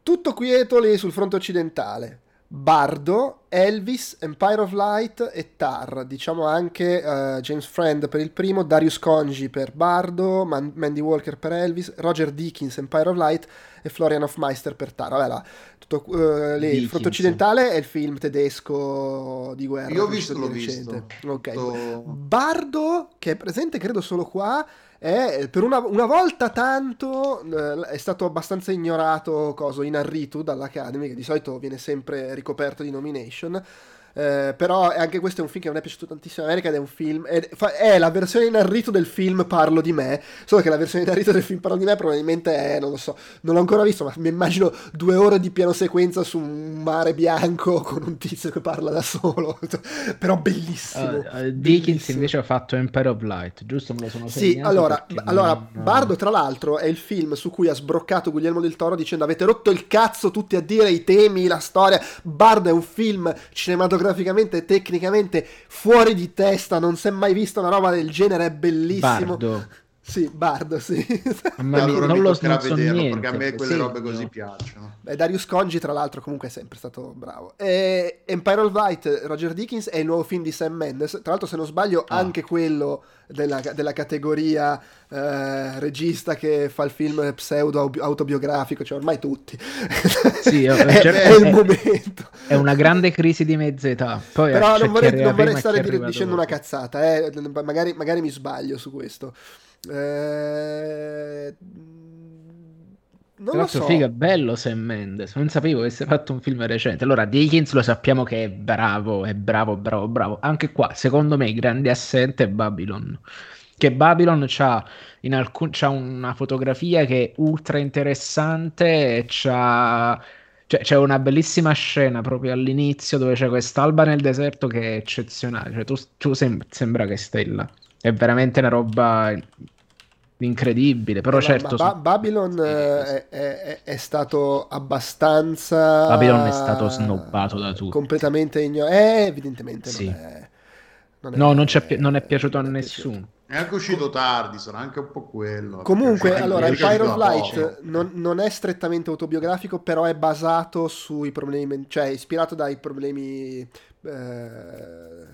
Tutto quieto lì sul fronte occidentale. Bardo, Elvis, Empire of Light e Tar, diciamo anche uh, James Friend per il primo, Darius Conji per Bardo, Man- Mandy Walker per Elvis, Roger Dickens, Empire of Light e Florian Hofmeister per Tar. Vabbè, là, tutto, uh, lì, il fronte occidentale è il film tedesco di guerra. Io ho visto, l'ho visto. Ok. Oh. Bardo, che è presente credo solo qua, è per una, una volta tanto eh, è stato abbastanza ignorato coso Inarritu dall'Academy che di solito viene sempre ricoperto di nomination eh, però anche questo è un film che non è piaciuto tantissimo in America ed è un film è, è, la versione in arrito del film Parlo di me solo che la versione in arrito del film Parlo di me probabilmente è non lo so non l'ho ancora visto ma mi immagino due ore di piano sequenza su un mare bianco con un tizio che parla da solo però bellissimo, uh, uh, Dickens invece ha fatto Empire of Light giusto? Me lo sono sì allora, allora non... Bardo tra l'altro è il film su cui ha sbroccato Guglielmo del Toro dicendo avete rotto il cazzo tutti a dire i temi la storia. Bardo è un film cinematografico cinematograficamente, tecnicamente fuori di testa, non si è mai visto una roba del genere, è bellissimo. Bardo. Sì, Bardo, sì. Ma allora non lo so vederlo, niente. perché a me quelle sì, robe così no. piacciono. Beh, Darius Congi, tra l'altro, comunque è sempre stato bravo. E Empire of Light, Roger Dickens, è il nuovo film di Sam Mendes. Tra l'altro, se non sbaglio, ah. anche quello della, della categoria eh, regista che fa il film pseudo autobiografico, cioè ormai tutti. Sì, è, è, è, il momento. È una grande crisi di mezza età. Poi Però non vorrei, non vorrei stare dicendo dopo. una cazzata, eh. magari, magari mi sbaglio su questo. Eh, non Tra l'altro, so. figa, bello Sam Mendes. Non sapevo che avesse fatto un film recente. Allora, Dickens lo sappiamo che è bravo, è bravo, bravo, bravo. Anche qua, secondo me, il grande assente è Babylon. Che Babylon c'ha, in alcun, c'ha una fotografia che è ultra interessante c'ha cioè, c'è una bellissima scena proprio all'inizio dove c'è quest'alba nel deserto che è eccezionale. Cioè, tu, tu sem- sembra che stai là. È veramente una roba incredibile. Però, eh, certo. Ba- Babylon eh, è, è, è, stato abbastanza. Babylon è stato snobbato da tutti. Completamente ignorato. Eh, evidentemente sì. non è. Non è, no, non, pi- non è piaciuto a nessuno. È anche uscito tardi, sarà anche un po' quello. Comunque, allora, il Fire of Light non, non, è strettamente autobiografico, però è basato sui problemi, cioè ispirato dai problemi eh,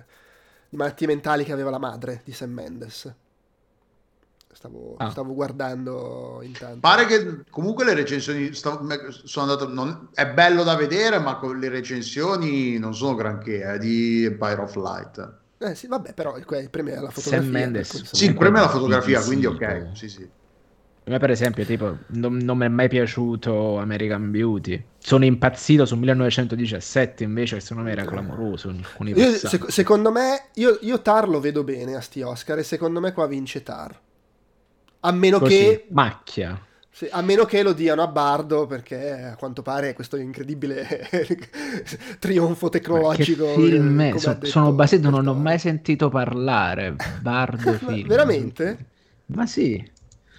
malattie mentali che aveva la madre di Sam Mendes. Stavo, ah. stavo guardando intanto. Pare che comunque le recensioni stavo, sono andato, non, è bello da vedere, ma le recensioni non sono granché eh, di Empire of Light. Eh sì, vabbè, però il, il premio è la fotografia. Sam Mendes. Sì, il premio è la fotografia, quindi ok. Sì, sì. A me per esempio, tipo, non, non mi è mai piaciuto American Beauty. Sono impazzito su 1917, invece secondo me era clamoroso. Io, sec- secondo me, io, io, Tar lo vedo bene a sti Oscar e secondo me qua vince Tar. A meno Così, che... Macchia. Sì, a meno che lo diano a Bardo, perché a quanto pare questo incredibile trionfo tecnologico. film è? So, sono basito, non ho mai sentito parlare. Bardo film. Veramente? Ma sì.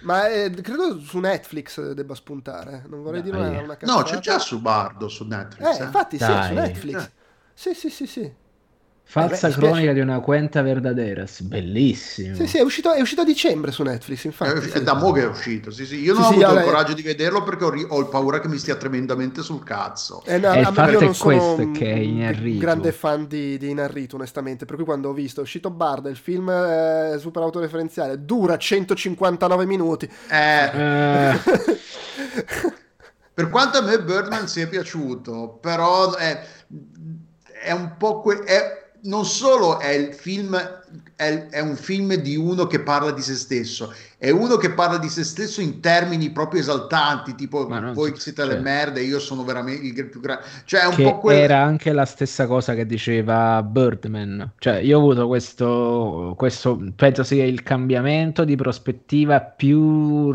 Ma eh, credo su Netflix debba spuntare. Non vorrei Dai. dire una, una No, c'è già su Bardo su Netflix. Eh, eh. infatti, Dai. sì, su Netflix. Eh. Sì, sì, sì, sì. Falsa eh beh, cronica di una cuenta verdaderas, bellissimo. Sì, sì, è uscito, è uscito, a dicembre su Netflix, infatti. È, sì. è da mo' che è uscito, sì, sì. Io non sì, ho avuto allora, il coraggio di vederlo perché ho, ho, paura che mi stia tremendamente sul cazzo. Eh, no, il fatto è questo che è Inarrito. un grande fan di, di Inarrito, onestamente, per cui quando ho visto, è uscito Barda, il film è super autoreferenziale, dura 159 minuti. Eh... eh. per quanto a me Birdman sia piaciuto, però è, è un po' que- è non solo è il film è, è, un film di uno che parla di se stesso, è uno che parla di se stesso in termini proprio esaltanti, tipo voi siete cioè, le merde, io sono veramente il più grande. Cioè, è un po' quel... Era anche la stessa cosa che diceva Birdman. Cioè, io ho avuto questo, questo penso sia il cambiamento di prospettiva più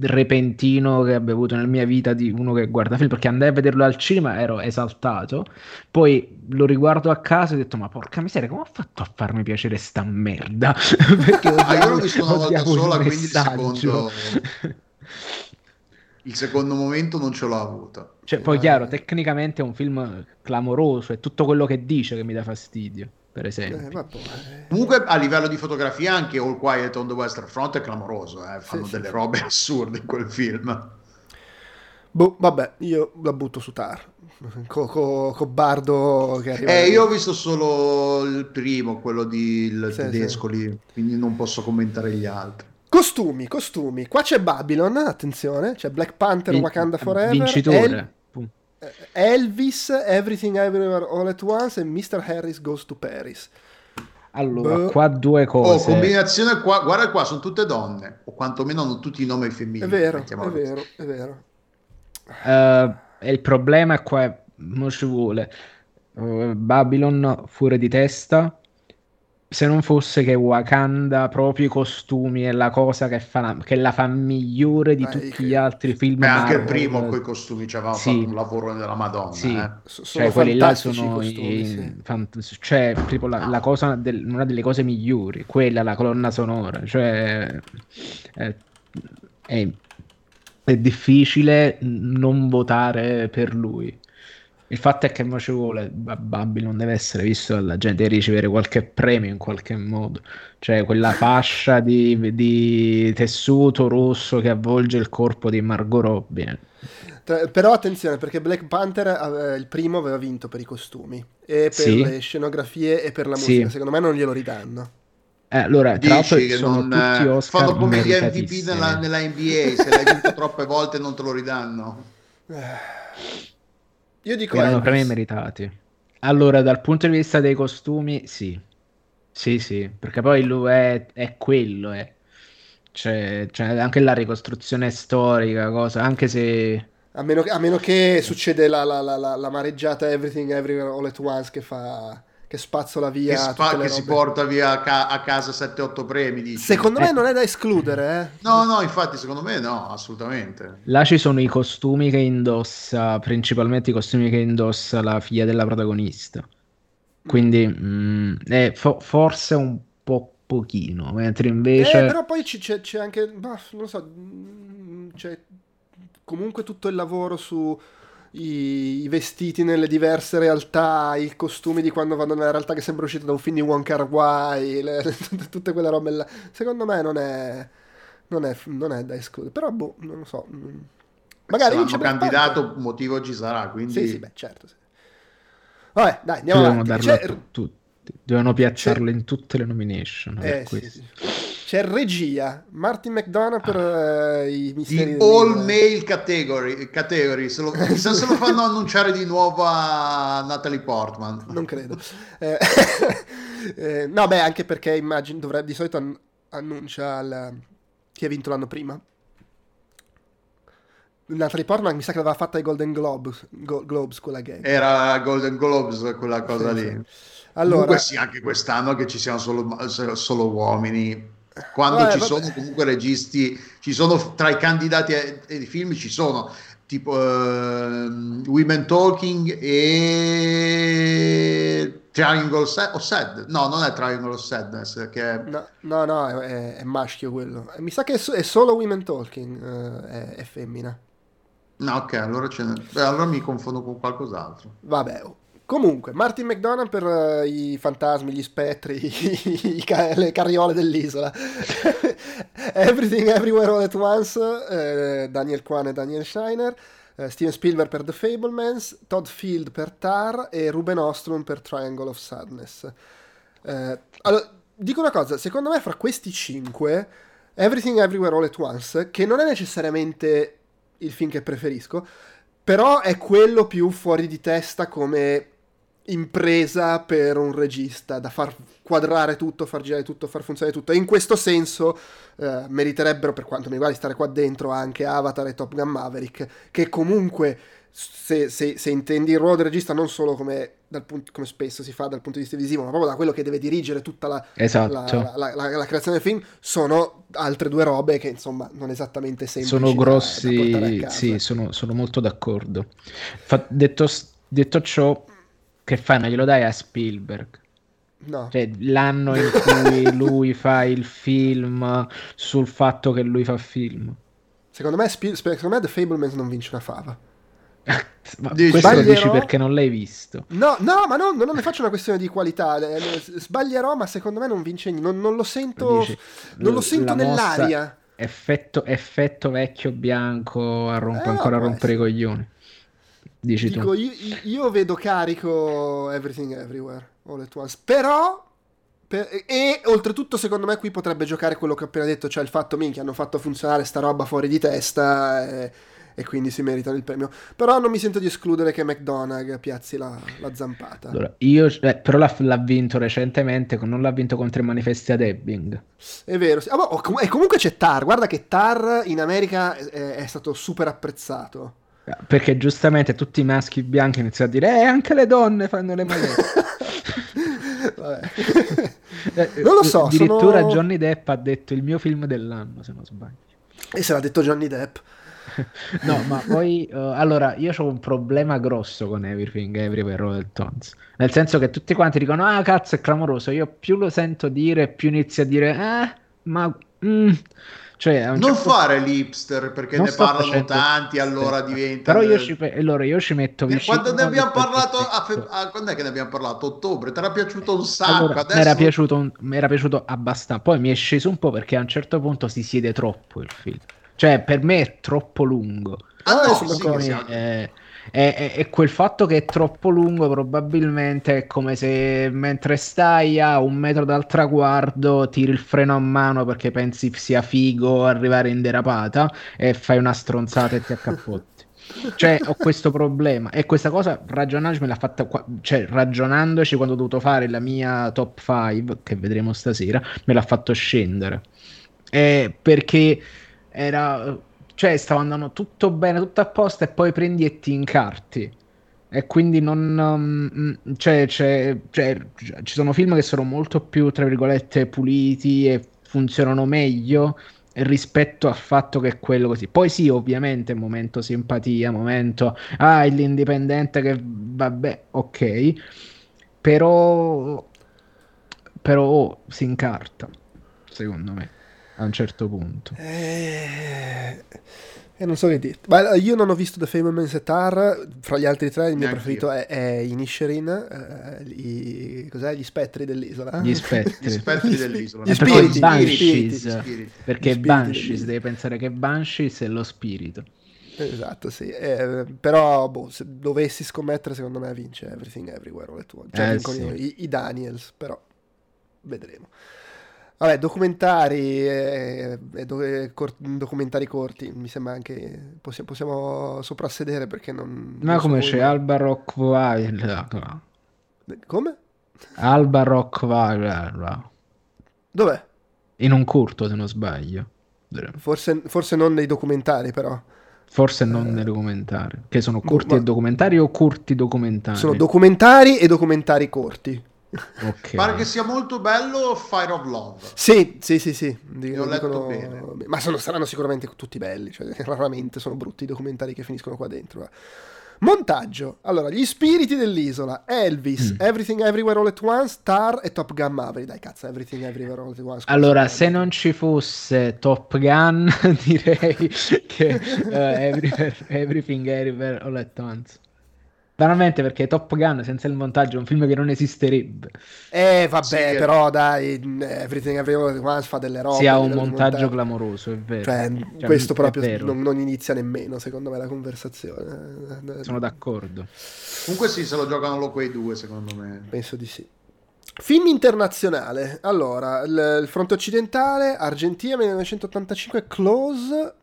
repentino che abbia avuto nella mia vita di uno che guarda film, perché andai a vederlo al cinema, ero esaltato, poi lo riguardo a casa e ho detto, ma porca miseria, come ho fatto a farmi piacere vedere sta merda. Perché ah, io l'ho visto una volta sola, quindi il secondo... il secondo momento non ce l'ho avuto. Cioè, poi chiaro, tecnicamente è un film clamoroso, è tutto quello che dice che mi dà fastidio, per esempio. Eh, Comunque a livello di fotografia anche All Quiet on the Western Front è clamoroso, eh? fanno sì, delle sì, robe assurde in quel film. Boh, vabbè, io la butto su Tar. Con co, co Bardo che arriva. Eh, io ho visto solo il primo, quello di il sì, tedesco sì. lì, quindi non posso commentare gli altri. Costumi, costumi. Qua c'è Babylon, attenzione, c'è Black Panther, Vin- Wakanda Forever. Vincitore. El- eh, Elvis, Everything Everywhere All at Once e Mr. Harris Goes to Paris. Allora, Beh. qua due oh, cose. Oh, combinazione qua, guarda qua, sono tutte donne, o quantomeno hanno tutti i nomi femminili. È vero, è vero, è vero. Uh, e il problema qua non ci vuole. Uh, Babylon fuori di testa. Se non fosse che Wakanda, proprio i costumi, è la cosa che, fa, che la fa migliore di Dai, tutti che... gli altri film. Beh, anche il primo con i costumi ci aveva sì. fatto un lavoro della Madonna. Sì. Eh. Cioè, quelli là sono costumi, i, sì. fant- cioè, tipo la, la cosa del, una delle cose migliori, quella, la colonna sonora. Cioè, è, è è difficile non votare per lui. Il fatto è che ci vuole Babylon deve essere visto dalla gente e ricevere qualche premio in qualche modo. Cioè quella fascia di, di tessuto rosso che avvolge il corpo di Margot Robbie. Però attenzione perché Black Panther eh, il primo aveva vinto per i costumi e per sì. le scenografie e per la musica. Sì. Secondo me non glielo ridanno. Eh, allora, tra l'altro sono non, tutti Oscar fanno come gli MVP nella, nella, NBA, se l'hai vinto troppe volte non te lo ridanno. Io dico erano premi meritati. Allora, dal punto di vista dei costumi, sì. Sì, sì, perché poi lui è, è quello, è. c'è, c'è anche la ricostruzione storica, cosa, anche se... A meno, a meno che succede la, la, la, la, mareggiata Everything Everywhere All at Once che fa che spazzola via che, spa- che si porta via a, ca- a casa 7-8 premi dici. secondo me eh. non è da escludere eh. no no infatti secondo me no assolutamente là ci sono i costumi che indossa principalmente i costumi che indossa la figlia della protagonista quindi mh, mm, è fo- forse un po' pochino mentre invece eh, però poi c- c'è, c'è anche bah, non lo so mm, c'è comunque tutto il lavoro su i, i, vestiti nelle diverse realtà, i costumi di quando vanno nella realtà che sembra uscita da un film di Wong Kar Wai, le, tutte quelle robe là. Secondo me non è, non è, non è da escludere, però boh, non lo so. Magari vince candidato, un motivo ci sarà, quindi... Sì, sì, beh, certo. Sì. Vabbè, dai, andiamo Dobbiamo avanti. Darlo a tutti. Dovevano piazzarlo in tutte le nomination. Eh, sì, sì. C'è regia, Martin McDonough per uh, i misteri di all male category, category. Se lo, chissà se lo fanno annunciare di nuovo a Natalie Portman. Non credo. Eh, eh, no, beh, anche perché immagino dovrebbe di solito an- annuncia il, chi ha vinto l'anno prima. Natalie Portman mi sa che l'aveva fatta ai Golden Globes, Go- Globes quella gag. Era Golden Globes quella cosa sì, lì. Sì. Allora, Comunque sì, anche quest'anno che ci siano solo, solo uomini quando vabbè, ci vabbè. sono comunque registi, ci sono tra i candidati ai, film ci sono tipo uh, Women Talking e Triangle Sad, o Sad, no non è Triangle of Sadness che è... no no, no è, è, maschio quello mi sa che è, è solo Women Talking uh, è, è, femmina no ok allora, allora mi confondo con qualcos'altro vabbè. Comunque, Martin McDonald per uh, i fantasmi, gli spettri, i, i, le carriole dell'isola. Everything Everywhere All at Once, uh, Daniel Kwan e Daniel Shiner. Uh, Steven Spielberg per The Fablemans, Todd Field per Tar e Ruben Ostrom per Triangle of Sadness. allora, dico una cosa, secondo me fra questi cinque, Everything Everywhere All at Once, che non è necessariamente il film che preferisco, però è quello più fuori di testa come impresa per un regista da far quadrare tutto, far girare tutto, far funzionare tutto. E in questo senso eh, meriterebbero, per quanto mi riguarda, stare qua dentro anche Avatar e Top Gun Maverick, che comunque, se, se, se intendi il ruolo del regista non solo come, punto, come, spesso si fa dal punto di vista visivo, ma proprio da quello che deve dirigere tutta la, esatto. la, la, la creazione del film, sono altre due robe che insomma non esattamente semplici. Sono grossi, da, da sì, sono, sono, molto d'accordo. Fa, detto, detto ciò che fai? Ma glielo dai a Spielberg? No. Cioè, l'anno in cui lui fa il film sul fatto che lui fa film. Secondo me, Spiel- secondo me The Fablemans non vince una fava. ma questo sbaglierò... lo dici perché non l'hai visto. No, no, ma no, non ne faccio una questione di qualità. Sbaglierò, ma secondo me non vince niente. Non, non lo sento, dici, non lo sento nell'aria. Effetto, effetto, vecchio bianco a romp- eh, ancora a rompere i coglioni. Dici Dico, io, io, vedo carico Everything Everywhere All at Once, però per, e, e, oltretutto secondo me qui potrebbe giocare quello che ho appena detto, cioè il fatto minchia hanno fatto funzionare sta roba fuori di testa e, e quindi si meritano il premio. Però non mi sento di escludere che McDonagh piazzi la, la zampata. Allora, io, eh, però l'ha, l'ha, vinto recentemente, non l'ha vinto contro i manifesti ad Ebbing. È vero, sì. ah, boh, e comunque c'è Tar, guarda che Tar in America è, è stato super apprezzato. Perché giustamente tutti i maschi bianchi iniziano a dire, eh, anche le donne fanno le magliette. eh, non lo so. Addirittura sono... Johnny Depp ha detto il mio film dell'anno, se non sbaglio. E se l'ha detto Johnny Depp. no, ma poi uh, allora io ho un problema grosso con Everything Everywhere All at Once. Nel senso che tutti quanti dicono: Ah, cazzo, è clamoroso. Io più lo sento dire, più inizio a dire: Eh, ma. Mm, cioè, non certo... fare l'hipster perché ne parlano facendo... tanti, allora diventa. Però io ci, allora io ci metto vicino. Quando ne abbiamo parlato, a fe... a... quando è che ne abbiamo parlato? Ottobre? Ti era piaciuto un sacco? Allora, Adesso... mi, era piaciuto un... mi era piaciuto abbastanza. Poi mi è sceso un po' perché a un certo punto si siede troppo il film. Cioè, per me è troppo lungo. Ah, no, sì, sì, eh, e, e, quel fatto che è troppo lungo probabilmente è come se mentre stai a un metro dal traguardo tiri il freno a mano perché pensi sia figo arrivare in derapata e fai una stronzata e ti accappotti. cioè ho questo problema e questa cosa ragionarci me l'ha fatta qua, cioè ragionandoci quando ho dovuto fare la mia top 5 che vedremo stasera me l'ha fatto scendere Eh, perché era... Cioè, stava andando tutto bene, tutto a posto e poi prendi e ti incarti. E quindi non... Um, cioè, cioè, cioè, ci sono film che sono molto più, tra virgolette, puliti e funzionano meglio rispetto al fatto che è quello così. Poi sì, ovviamente, momento simpatia, momento... Ah, l'indipendente che... Vabbè, ok. Però... Però oh, si incarta, secondo me, a un certo punto. Eh... E non so che dire. Ma io non ho visto The Famous Setar. Fra gli altri tre, il mio Neanche preferito è, è Inisherin. Eh, i, cos'è? Gli spettri dell'isola. Gli spettri, gli spettri dell'isola. Gli spiriti. Banshees. Perché gli Banshees, devi pensare che Banshees è lo spirito. Esatto, sì. Eh, però, boh, se dovessi scommettere, secondo me vince Everything Everywhere. Cioè, eh, sì. i, i Daniels, però vedremo. Vabbè, documentari, eh, do- cor- documentari corti, mi sembra anche possiamo, possiamo soprassedere perché non... Ma non come c'è Alba Rock Wild? Come? Alba Rock Wild. Dov'è? In un curto, se non sbaglio. Forse, forse non nei documentari, però. Forse eh... non nei documentari. Che sono corti Ma... e documentari o corti documentari? Sono documentari e documentari corti. Okay. Pare che sia molto bello Fire of Love. Sì, sì, sì, sì. Dico, ho letto bene. Ma sono, saranno sicuramente tutti belli, cioè, raramente sono brutti i documentari che finiscono qua dentro. Eh. Montaggio. Allora, gli spiriti dell'isola. Elvis, mm. Everything Everywhere All At Once, Star e Top Gun Maverick. Dai, cazzo, Everything Everywhere All At Once. Allora, se non ci fosse Top Gun, direi che uh, Everything Everywhere All At Once. Veramente perché Top Gun senza il montaggio è un film che non esisterebbe. Eh vabbè, sì, però dai, Everything Everywhere Once fa delle robe. Si ha un montaggio monta- clamoroso, è vero. Cioè, cioè questo proprio non, non, inizia nemmeno, secondo me, la conversazione. Sono d'accordo. Comunque sì, se lo giocano lo quei due, secondo me. Penso di sì. Film internazionale. Allora, il, il fronte occidentale, Argentina 1985, Close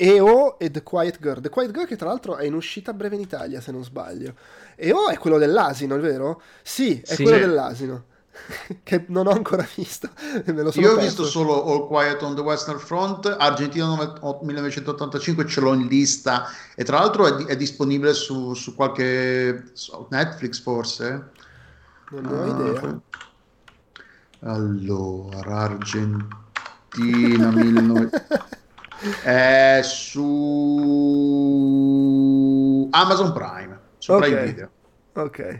EO e The Quiet Girl. The Quiet Girl che tra l'altro è in uscita a breve in Italia, se non sbaglio. EO è quello dell'asino, è vero? Sì, è sì. quello dell'asino. che non ho ancora visto. Io ho perso. visto solo All Quiet on the Western Front, Argentina 1985 ce l'ho in lista e tra l'altro è, è disponibile su, su qualche su Netflix forse. Non ne ho uh, idea. Allora, Argentina 1985 è su Amazon Prime, su okay. Prime Video. Ok.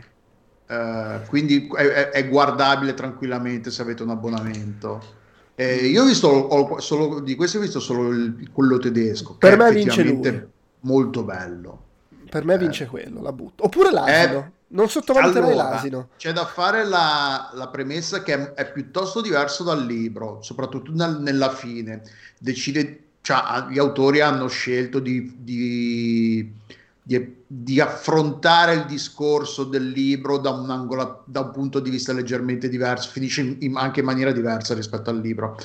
Uh, quindi è, è, guardabile tranquillamente se avete un abbonamento. Eh, io ho visto ho, solo di questo ho visto solo il, quello tedesco. Per me vince lui. Molto bello. Per me vince eh. quello, la butto. Oppure l'asino. Eh, non sottovaluterai allora, l'asino. C'è da fare la, la premessa che è, è, piuttosto diverso dal libro, soprattutto nel, nella fine. Decide cioè, gli autori hanno scelto di, di, di, di, affrontare il discorso del libro da un, angolo, da un punto di vista leggermente diverso, finisce in, in, anche in maniera diversa rispetto al libro.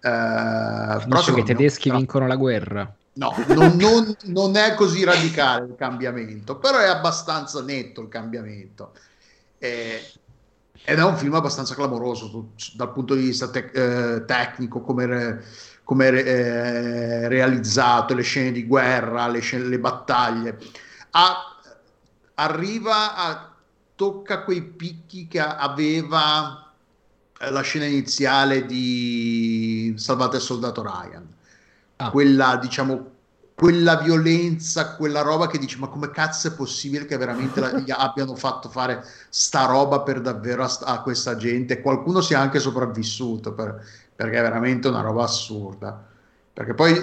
Eh, Finisce che i tedeschi no. vincono la guerra. No, non, non, non, è così radicale il cambiamento, però è abbastanza netto il cambiamento. Eh, ed è un film abbastanza clamoroso dal punto di vista te- eh, tecnico, come come eh, realizzato, le scene di guerra, le, scene, le battaglie. A, arriva a tocca quei picchi che aveva eh, la scena iniziale di Salvate il soldato Ryan. Ah. Quella, diciamo, quella violenza, quella roba che dici ma come cazzo è possibile che veramente la, abbiano fatto fare sta roba per davvero a, a, questa gente? Qualcuno sia anche sopravvissuto per, perché è veramente una roba assurda. Perché poi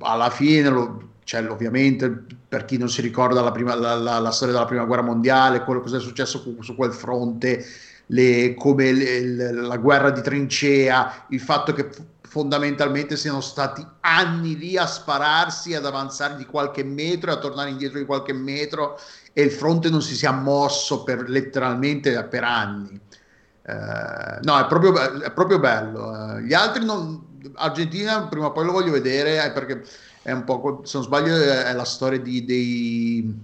alla fine, lo, cioè, ovviamente, per chi non si ricorda la, prima, la, la, la storia della prima guerra mondiale, quello che è successo su, su quel fronte, le, come le, le, la guerra di trincea, il fatto che fondamentalmente siano stati anni lì a spararsi, ad avanzare di qualche metro e a tornare indietro di qualche metro e il fronte non si sia mosso per letteralmente per anni. Eh, no, è proprio, è proprio bello. Eh, gli altri non, Argentina prima o poi lo voglio vedere eh, perché è un po', se non sbaglio, è la storia di, dei,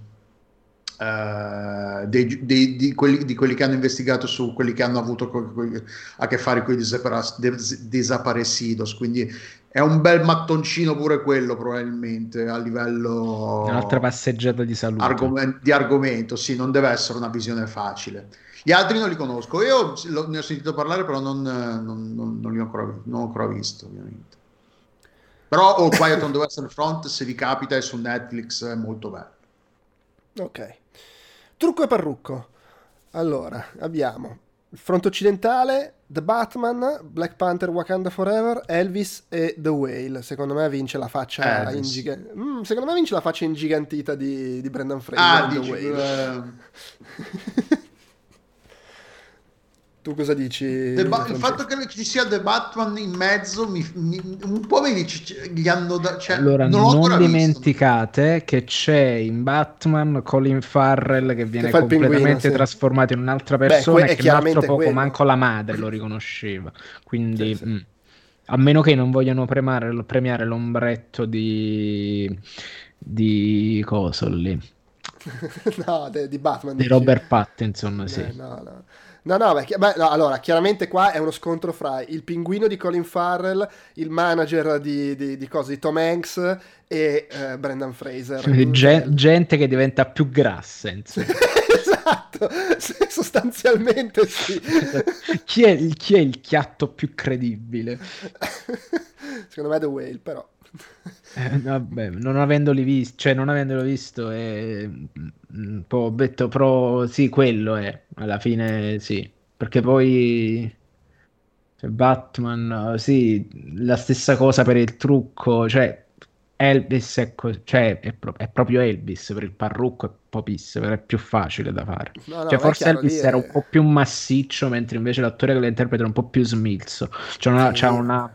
uh, dei, dei, di, quelli, di, quelli, che hanno investigato su quelli che hanno avuto co- co- a che fare con i desaparecidos, quindi è un bel mattoncino pure quello probabilmente a livello un'altra passeggiata di salute argom- di argomento sì non deve essere una visione facile gli altri non li conosco io ne ho sentito parlare però non, non, non, non li ho ancora, non ho ancora visto ovviamente però All Quiet on the Western Front se vi capita è su Netflix è molto bello ok trucco e parrucco allora abbiamo il fronte occidentale, The Batman, Black Panther, Wakanda Forever, Elvis e The Whale. Secondo me vince la faccia, ingiga- mm, secondo me vince la faccia ingigantita di, di Brendan Fraser. Ah, The Whale. Uh... Tu cosa dici? Ba- il fatto che ci sia The Batman in mezzo mi, mi, un po' mi dice gli hanno da- cioè, allora non, non dimenticate visto. che c'è in Batman Colin Farrell che viene che completamente pinguino, sì. trasformato in un'altra persona Beh, e che un altro poco quello. manco la madre lo riconosceva quindi sì, sì. Mh, mm, a meno che non vogliano premiare, premiare l'ombretto di di coso lì no, di Batman di Robert Pattinson sì eh, no, no. No, no, beh, beh, no, allora, chiaramente qua è uno scontro fra il pinguino di Colin Farrell, il manager di, di, di, cosa, di Tom Hanks e uh, Brendan Fraser. Gen- gente che diventa più grassa, esatto, sostanzialmente sì. chi, è, chi è il chiatto più credibile? Secondo me è The Whale, però. Eh, vabbè, non avendoli visto, cioè non avendolo visto, è un po' detto, però sì, quello è alla fine, sì, perché poi cioè, Batman, sì, la stessa cosa per il trucco, cioè Elvis è, co- cioè, è, pro- è, proprio Elvis per il parrucco è Popis, è più facile da fare. No, no, cioè, forse chiaro, Elvis era è... un po' più massiccio, mentre invece l'attore che lo interpreta è un po' più smilzo. Cioè, una, sì. c'ha una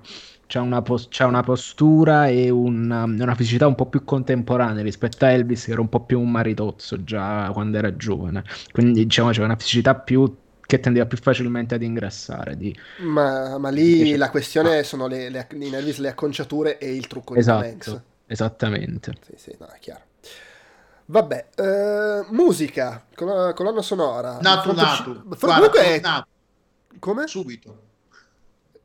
c'ha una, pos- c'ha una postura e una, una, fisicità un po' più contemporanea rispetto a Elvis, che era un po' più un maritozzo già quando era giovane. Quindi diciamo c'è una fisicità più che tendeva più facilmente ad ingrassare. Di... Ma, ma, lì Invece... la questione ah. sono le, le, in Elvis le acconciature e il trucco esatto, di Banks. Esattamente. Sì, sì, no, è chiaro. Vabbè, eh, musica, colonna, colonna sonora. Natu, natu. Guarda, comunque è... Natu. Come? Subito.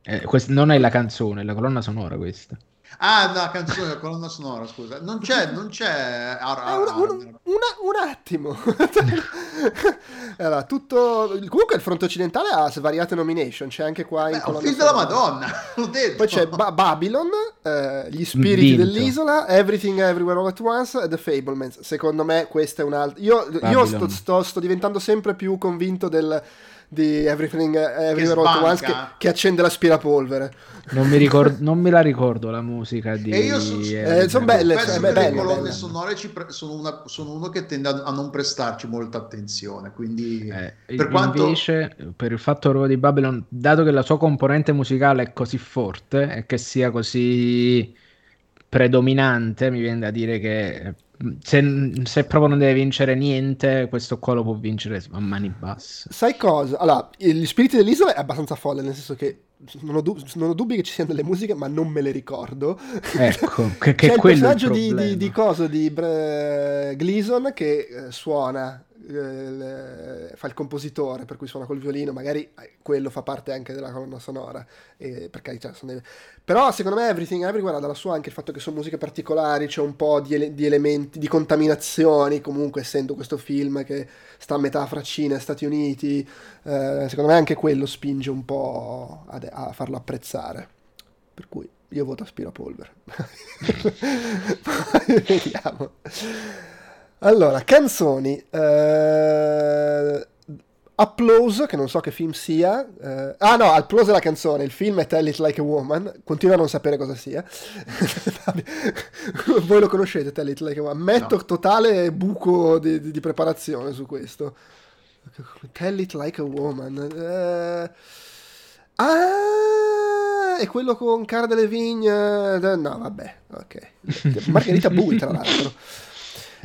Eh, quest- non è la canzone, è la colonna sonora questa. Ah, la canzone, la colonna sonora, scusa. Non c'è, non c'è... Ar- ar- un, un, un, attimo. allora, tutto... Comunque il fronte occidentale ha svariate nomination, c'è anche qua in Beh, colonna sonora. della Madonna, l'ho detto. Poi c'è ba- Babylon, eh, Gli spiriti Vinto. dell'isola, Everything Everywhere All At Once e The Fablemans. Secondo me questa è un'altra... Io, io sto, sto, sto diventando sempre più convinto del di Everything Everywhere All At Once che, che, accende l'aspirapolvere. Non mi, ricordo, non me la ricordo la musica di... E io so, eh, sono belle, cioè, belle, le colonne belle. sonore pre- sono, una, sono, uno che tende a, a, non prestarci molta attenzione, quindi... Eh, per quanto... Invece, per il fatto proprio di Babylon, dato che la sua componente musicale è così forte e che sia così predominante, mi viene da dire che se, se, proprio non deve vincere niente, questo qua lo può vincere a mani basse. Sai cosa? Allora, gli spiriti dell'isola è abbastanza folle, nel senso che non ho, dub- non ho dubbi che ci siano delle musiche, ma non me le ricordo. Ecco, che, che C'è il personaggio di, di, di, coso di Bre- Gleason che eh, suona eh, fa il compositore, per cui suona col violino, magari eh, quello fa parte anche della colonna sonora, eh, per carità, dei... però secondo me Everything Everywhere ha dalla sua anche il fatto che sono musiche particolari, c'è un po' di, ele- di, elementi, di contaminazioni, comunque essendo questo film che sta a metà fra Cina e Stati Uniti, eh, secondo me anche quello spinge un po' a, a farlo apprezzare, per cui io voto aspirapolvere. Vediamo. Allora, canzoni. Eh, Applause, che non so che film sia. Eh, ah no, Applause è la canzone, il film è Tell It Like a Woman. Continuo a non sapere cosa sia. Voi lo conoscete, Tell It Like a Woman? Metto no. totale buco di, di, di, preparazione su questo. Tell It Like a Woman. Eh, ah, è quello con Cara Delevingne. No, vabbè, ok. Margherita Bui, tra l'altro.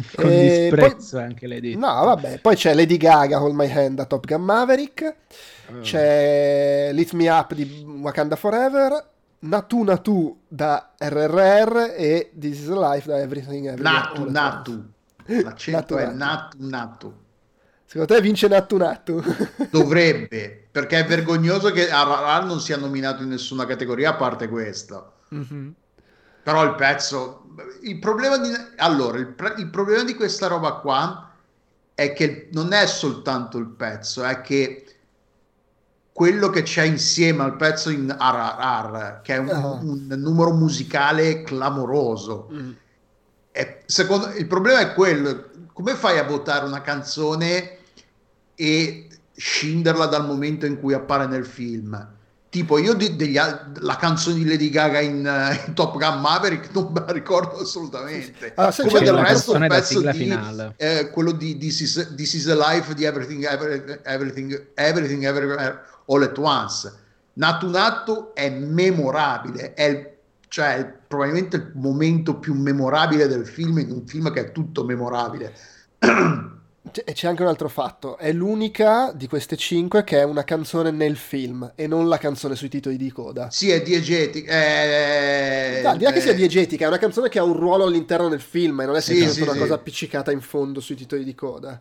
Con e disprezzo poi, anche Lady. No, vabbè, poi c'è Lady Gaga Hold My Hand da Top Gun Maverick, oh. c'è Lit Me Up di Wakanda Forever, Natu Natu da RRR e This Is Life da Everything Everywhere. Natu Natu. L'accento è Natu Natu. Secondo te vince Nattu Nattu? Dovrebbe, perché è vergognoso che RRR non sia nominato in nessuna categoria a parte questa. Mm-hmm. Però il pezzo... Il problema di... Allora, il, il problema di questa roba qua è che non è soltanto il pezzo, è che quello che c'è insieme al pezzo in RRR, che è un, uh-huh. un numero musicale clamoroso. Mm. È, secondo, il problema è quello, come fai a votare una canzone e scinderla dal momento in cui appare nel film? Tipo, io di, degli, la canzone di Lady Gaga in, uh, in, Top Gun Maverick non me la ricordo assolutamente. Allora, Come del resto il pezzo di, eh, quello di This is, This is, the Life di Everything, Everything, Everything, Everything, Everything All at Once. Natu Natu è memorabile, è, cioè, è probabilmente il momento più memorabile del film in un film che è tutto memorabile. E c'è anche un altro fatto, è l'unica di queste cinque che è una canzone nel film e non la canzone sui titoli di coda. Sì, è diegetica. È... No, direi che sia diegetica, è una canzone che ha un ruolo all'interno del film e non è sì, sì, una sì. cosa appiccicata in fondo sui titoli di coda.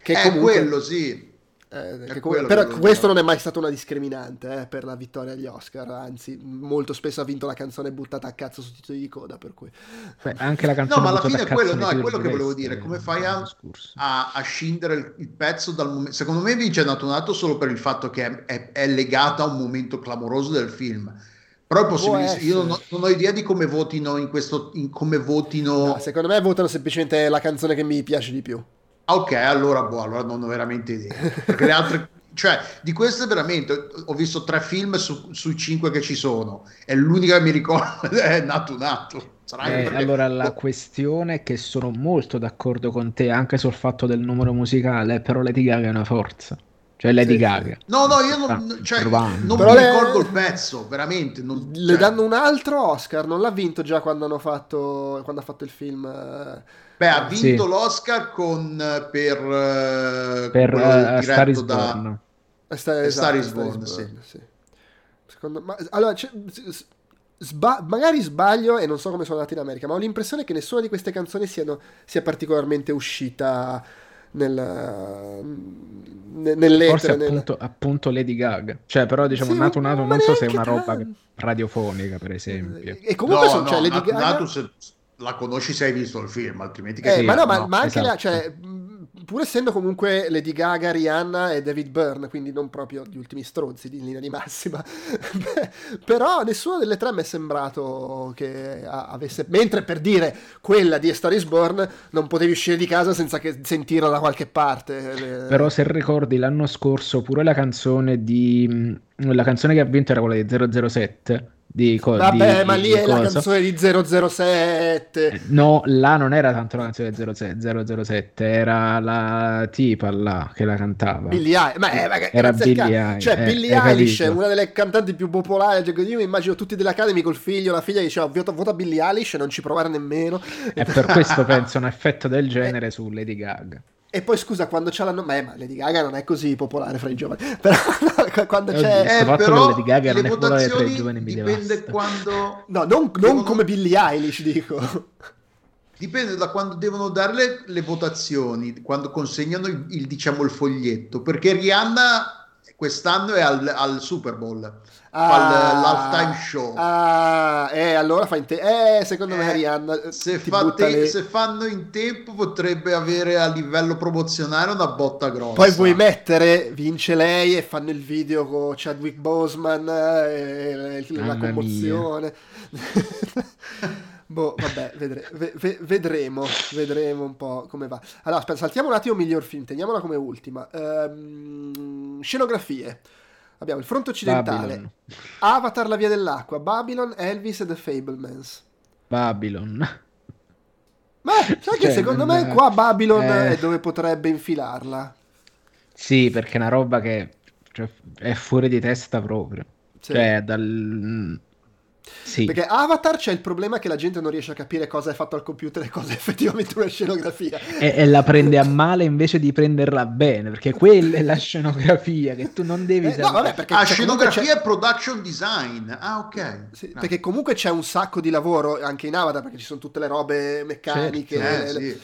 Che è comunque... quello, sì. Eh, comunque, però questo non è mai stata una discriminante eh, per la vittoria agli Oscar, anzi, molto spesso ha vinto la canzone buttata a cazzo su titoli di coda. Per cui... Beh, anche la canzone no, ma alla fine è quello, no, è quello che volevo dire. Come fai a, a, a scindere il, il, pezzo dal momento? Secondo me vince Nato solo per il fatto che è, è, è legato a un momento clamoroso del film. Però è possibile, io non ho, non ho, idea di come votino in questo. In come votino. No, secondo me votano semplicemente la canzone che mi piace di più. Ok, allora, boh, allora non ho veramente idea. Perché le altre, cioè, di queste veramente ho visto tre film su, sui cinque che ci sono. E l'unica che mi ricordo è Nato Nato. Eh, perché... Allora, la questione è che sono molto d'accordo con te anche sul fatto del numero musicale, però Lady Gaga è una forza. Cioè Lady sì. Gaga. No, no, io non, cioè, non mi le... ricordo il pezzo, veramente. Non, le cioè... danno un altro Oscar, non l'ha vinto già quando hanno fatto, quando ha fatto il film. Eh Beh, ha vinto sì. l'Oscar con, eh, per, per uh, Star is da... Born. Star, esatto, Star is Born, sì. sì. Secondo, ma, allora, sba- magari sbaglio e non so come sono andati in America, ma ho l'impressione che nessuna di queste canzoni siano, sia particolarmente uscita nel, nell'etere. Forse appunto, nel... appunto, Lady Gaga. Cioè, però diciamo, sì, nato nato non so se è una roba tra... radiofonica, per esempio. E comunque no, sono, cioè, no, cioè, Lady Gaga... Nato se la conosci se hai visto il film, altrimenti che eh, sì, ma no, ma, no, ma anche esatto. la, cioè, pur essendo comunque Lady Gaga, Rihanna e David Byrne, quindi non proprio gli ultimi stronzi di linea di massima, però nessuna delle tre mi è sembrato che avesse, mentre per dire quella di A Star is Born non potevi uscire di casa senza che sentirla da qualche parte. Però se ricordi l'anno scorso pure la canzone di la canzone che ha vinto era quella di 007 di co- Vabbè, di, ma lì di è cosa. la canzone di 007. Eh, no, là non era tanto la canzone di 007, era la tipa là che la cantava. Billie Eilish, ma, eh, ma era Billie Eilish. Cioè, eh, Billie Eilish è una delle cantanti più popolari. Cioè, io mi immagino tutti dell'Academy col figlio, la figlia che diceva vota, vota Billie Eilish e non ci provare nemmeno. E per questo penso un effetto del genere su Lady Gaga. E poi scusa, quando c'è la nome, ma Lady Gaga non è così popolare fra i giovani. Però quando c'è. Eh, però Lady Gaga non è popolare tra i giovani mi dipende quando. No, non, non come Billie Eilish, dico. Dipende da quando devono dare le, le votazioni, quando consegnano il, il, diciamo, il foglietto. Perché Rihanna quest'anno è al, al Super Bowl ah, l'halftime show. Ah, eh, allora fa in tempo. Eh, secondo me eh, Rihanna. Se, fa te- se, fanno in tempo, potrebbe avere a livello promozionale una botta grossa. Poi vuoi mettere, vince lei e fanno il video con Chadwick Boseman e, e la commozione. boh, vabbè, vedre- v- vedremo, vedremo un po' come va. Allora, aspetta, saltiamo un attimo miglior film, teniamola come ultima. Um, scenografie. Abbiamo il fronte occidentale, Babylon. Avatar, la via dell'acqua, Babylon, Elvis e The Fablemans. Babylon. Ma sai cioè, che secondo me qua Babylon eh... è dove potrebbe infilarla. Sì, perché è una roba che cioè, è fuori di testa proprio. Sì. Cioè, dal, sì. Perché Avatar c'è il problema che la gente non riesce a capire cosa è fatto al computer e cosa è effettivamente una scenografia. E, e la prende a male invece di prenderla bene, perché quella è la scenografia che tu non devi eh, No, vabbè, perché ah, scenografia e production design. Ah, ok. Sì, no. Perché comunque c'è un sacco di lavoro anche in Avatar, perché ci sono tutte le robe meccaniche. Certo. Eh, le, sì.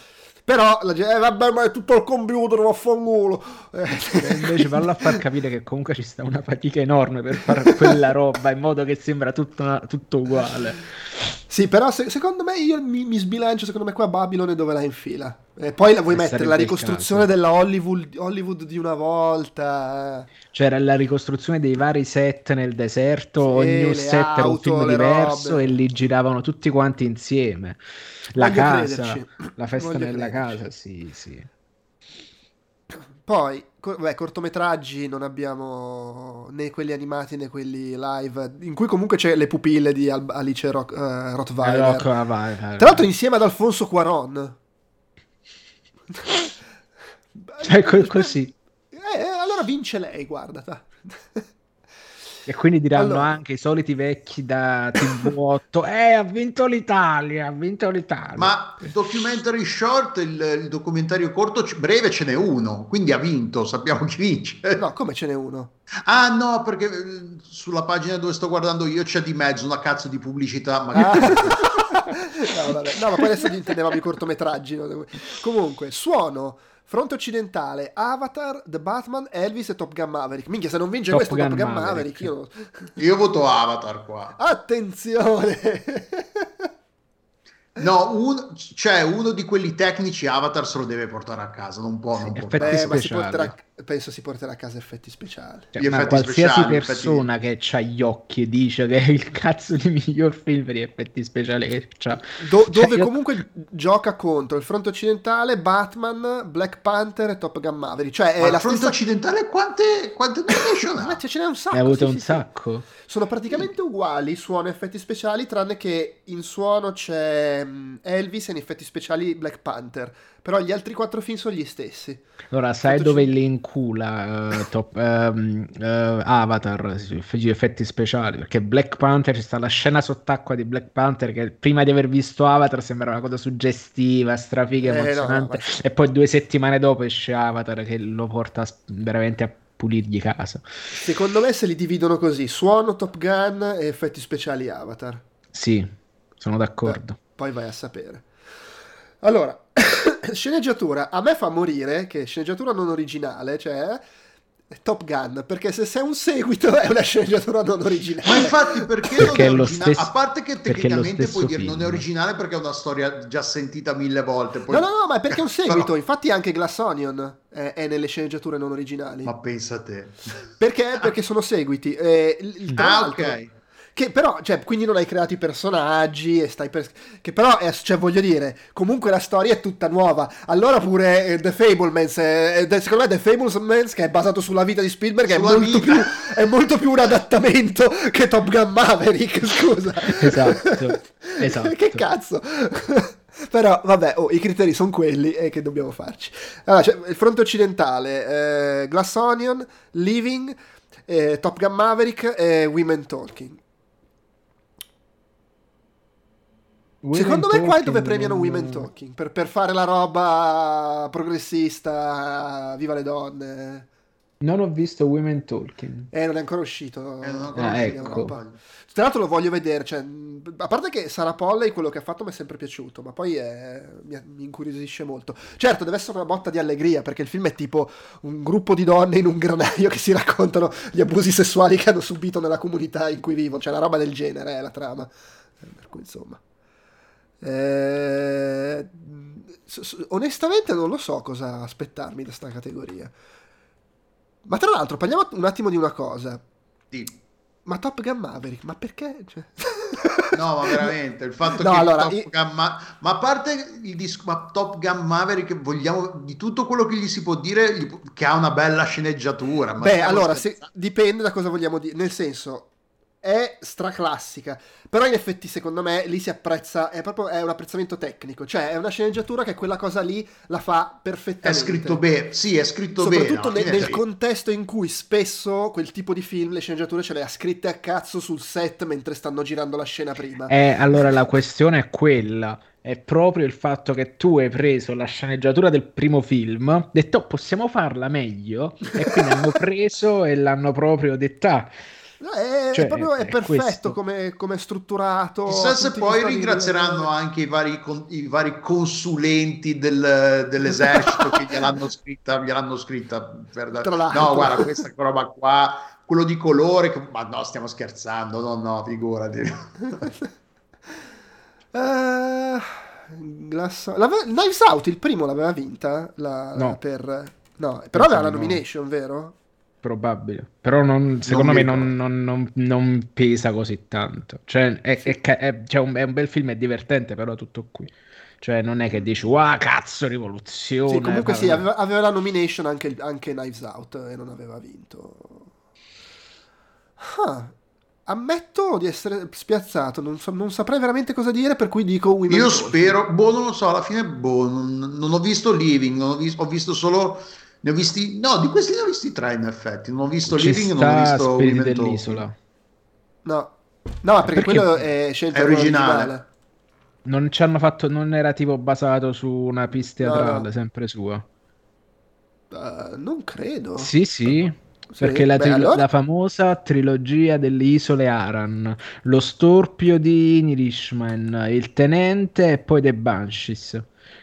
Però la gente, eh, vabbè, ma è tutto il computer, vaffanculo. Eh. Invece vallo a far capire che comunque ci sta una fatica enorme per fare quella roba in modo che sembra tutto, tutto uguale. Sì, però se, secondo me io mi, mi, sbilancio, secondo me qua Babylon è dove la infila. E poi la vuoi mettere la ricostruzione della Hollywood, Hollywood, di una volta. C'era la ricostruzione dei vari set nel deserto, sì, ogni set era un film diverso robe. e li giravano tutti quanti insieme. La Voglio casa, crederci. la festa Voglio nella crederci. casa, sì, sì. Poi, beh, cortometraggi non abbiamo né quelli animati né quelli live, in cui comunque c'è le pupille di Al- Alice Rock, uh, Rottweiler. Rock, vai. Tra l'altro insieme ad Alfonso Cuaron. Cioè, così. Eh, allora vince lei, guarda. E quindi diranno allora... anche i soliti vecchi da TV8, eh, ha vinto l'Italia, ha vinto l'Italia. Ma documentary short, il, il documentario corto breve ce n'è uno, quindi ha vinto, sappiamo chi vince. No, come ce n'è uno? Ah no, perché eh, sulla pagina dove sto guardando io c'è di mezzo una cazzo di pubblicità. Ma... Ah. no, vabbè. no, ma poi adesso intendevamo i cortometraggi. No? Comunque, suono Fronte occidentale, Avatar, The Batman, Elvis e Top Gun Maverick. Minchia, se non vince Top questo Gun Top Gun Maverick, Maverick io... io voto Avatar qua. Attenzione! No, un, cioè uno di quelli tecnici Avatar se lo deve portare a casa, non può. Non può. Beh, si porterà, penso si porterà a casa effetti speciali. Cioè, effetti qualsiasi speciali, persona effetti... che ha gli occhi e dice che è il cazzo di miglior film per gli effetti speciali che c'ha. Do, cioè, dove io... comunque gioca contro il fronte occidentale, Batman, Black Panther e Top Gun Maverick. Cioè, è Ma la fronte stessa... occidentale quante, quante nomination ha? ce n'è un sacco. Ne ha avuto sì, un sì, sacco. Sì. Sono praticamente uguali, suono e effetti speciali, tranne che in suono c'è mm, Elvis e in effetti speciali Black Panther. Però gli altri quattro film sono gli stessi. Allora, sai Tutto dove c- le incula uh, top, um, uh, Avatar, gli effetti speciali? Perché Black Panther, ci sta la scena sott'acqua di Black Panther che prima di aver visto Avatar sembra una cosa suggestiva, strafiga, emozionante. Eh, no, no, e poi due settimane dopo esce Avatar che lo porta veramente a pulirgli casa. Secondo me se li dividono così, suono Top Gun e effetti speciali Avatar. Sì, sono d'accordo. Beh, poi vai a sapere. Allora, sceneggiatura, a me fa morire che sceneggiatura non originale, cioè Top Gun, perché se sei un seguito è una sceneggiatura non originale. Ma infatti perché, perché non è originale? Stesso, a parte che tecnicamente puoi dire film. non è originale perché è una storia già sentita mille volte. Poi... No, no, no, ma è perché è un seguito. Però... Infatti anche Glass Onion è, è, nelle sceneggiature non originali. Ma pensa a te. Perché? Perché sono seguiti. Eh, ah, ok. Che però, cioè, quindi non hai creato i personaggi e stai per... Che però, è, cioè, voglio dire, comunque la storia è tutta nuova. Allora pure eh, The Fablemans, eh, secondo me The Fablemans, che è basato sulla vita di Spielberg, è molto, più, è molto, più, un adattamento che Top Gun Maverick, scusa. Esatto, esatto. che cazzo? Però vabbè, oh, i criteri sono quelli e che dobbiamo farci. Allora, cioè, il fronte occidentale, eh, Glass Onion, Living, eh, Top Gun Maverick e Women Talking. Women Secondo me qua è dove premiano non... Women Talking per, per, fare la roba progressista, viva le donne. Non ho visto Women Talking. Eh, non è ancora uscito. Eh, ah, ecco. Tra l'altro lo voglio vedere, cioè, a parte che Sara Polley quello che ha fatto mi è sempre piaciuto, ma poi è, mi, mi, incuriosisce molto. Certo, deve essere una botta di allegria, perché il film è tipo un gruppo di donne in un granaio che si raccontano gli abusi sessuali che hanno subito nella comunità in cui vivono, cioè una roba del genere è eh, la trama. Eh, per cui insomma... Eh, onestamente non lo so cosa aspettarmi da questa categoria. Ma tra l'altro parliamo un attimo di una cosa. Sì. Ma Top Gun Maverick, ma perché? Cioè... No, ma veramente, il fatto no, che allora, Top io... Gun Ma... ma a parte il disco, ma Top Gun Maverick, vogliamo di tutto quello che gli si può dire, che ha una bella sceneggiatura. Beh, allora, se... dipende da cosa vogliamo dire. Nel senso, è straclassica. Però in effetti, secondo me, lì si apprezza, è proprio è un apprezzamento tecnico. Cioè, è una sceneggiatura che quella cosa lì la fa perfettamente. È scritto bene, sì, è scritto Soprattutto bene. Soprattutto nel, nel contesto in cui spesso quel tipo di film, le sceneggiature ce le ha scritte a cazzo sul set mentre stanno girando la scena prima. Eh, allora la questione è quella è proprio il fatto che tu hai preso la sceneggiatura del primo film, detto oh, possiamo farla meglio, e quindi hanno preso e l'hanno proprio detta è, cioè, è, proprio, è, è perfetto come, come strutturato. Chissà se poi ringrazieranno anche i vari, i vari consulenti del, dell'esercito che gliel'hanno scritta. Gliel'hanno scritta per. No, guarda, questa roba qua, quello di colore. Che... Ma no, stiamo scherzando. No, no, figurati. uh, Glass... la... Knives Out, il primo l'aveva vinta? La... No. Per... No, però aveva la nomination, no. vero? Probabile, però non, secondo non me non, non, non, pesa così tanto. Cioè, è, è, è, cioè un, è, un, bel film, è divertente, però tutto qui. Cioè, non è che dici, wow, cazzo, rivoluzione. Sì, comunque sì, aveva, aveva, la nomination anche, anche, Knives Out e non aveva vinto. Huh. Ammetto di essere spiazzato, non, so, non, saprei veramente cosa dire, per cui dico Women Io spero, boh, non lo so, alla fine, boh, non, non ho visto Living, ho visto, ho visto solo ne ho visti, no, di questi ne ho visti tre in effetti. Non ho visto Ci Living, non ho visto Spiriti dell'isola. No, no, perché, perché quello è scelta originale. originale. Non ci hanno fatto, non era tipo basato su una pista teatrale, no, no. sempre sua. Uh, non credo. Sì, sì. Sì, perché la, tri- allora... la, famosa trilogia delle isole Aran, lo storpio di Nirishman, il tenente e poi The Banshees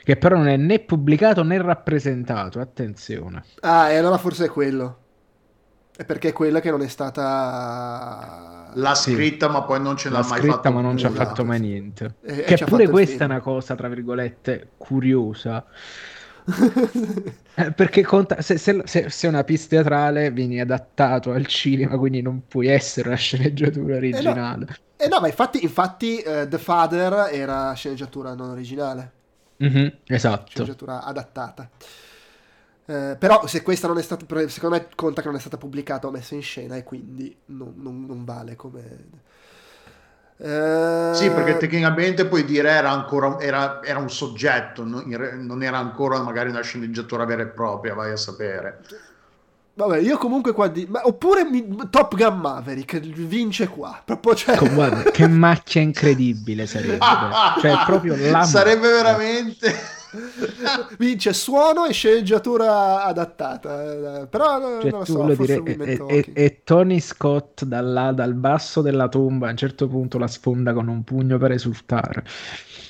che però non è né pubblicato né rappresentato, attenzione. Ah, e allora forse è quello. È perché è quella che non è stata... L'ha sì. scritta ma poi non ce l'ha, l'ha mai scritta ma non ci ha fatto mai niente. E, che pure questa è una cosa, tra virgolette, curiosa. Eh, perché conta, se, se, se, se, una pista teatrale viene adattato al cinema, quindi non puoi essere una sceneggiatura originale. Eh no, eh no ma infatti, infatti uh, The Father era sceneggiatura non originale. Mm-hmm, esatto. Sceneggiatura adattata. Eh, però se questa non è stata, secondo me conta che non è stata pubblicata o messa in scena e quindi non, non, non vale come... Eh... Sì, perché tecnicamente puoi dire era ancora era, era un soggetto, non era ancora magari una sceneggiatura vera e propria, vai a sapere. Vabbè, io comunque qua di... Ma, oppure mi... Top Gun Maverick vince qua. Proprio, cioè... Guarda, che macchia incredibile sarebbe. cioè, proprio la Sarebbe veramente... vince suono e sceneggiatura adattata. Eh, però cioè, non lo so, dire, e, e, e, Tony Scott dalla, dal basso della tomba a un certo punto la sfonda con un pugno per esultare.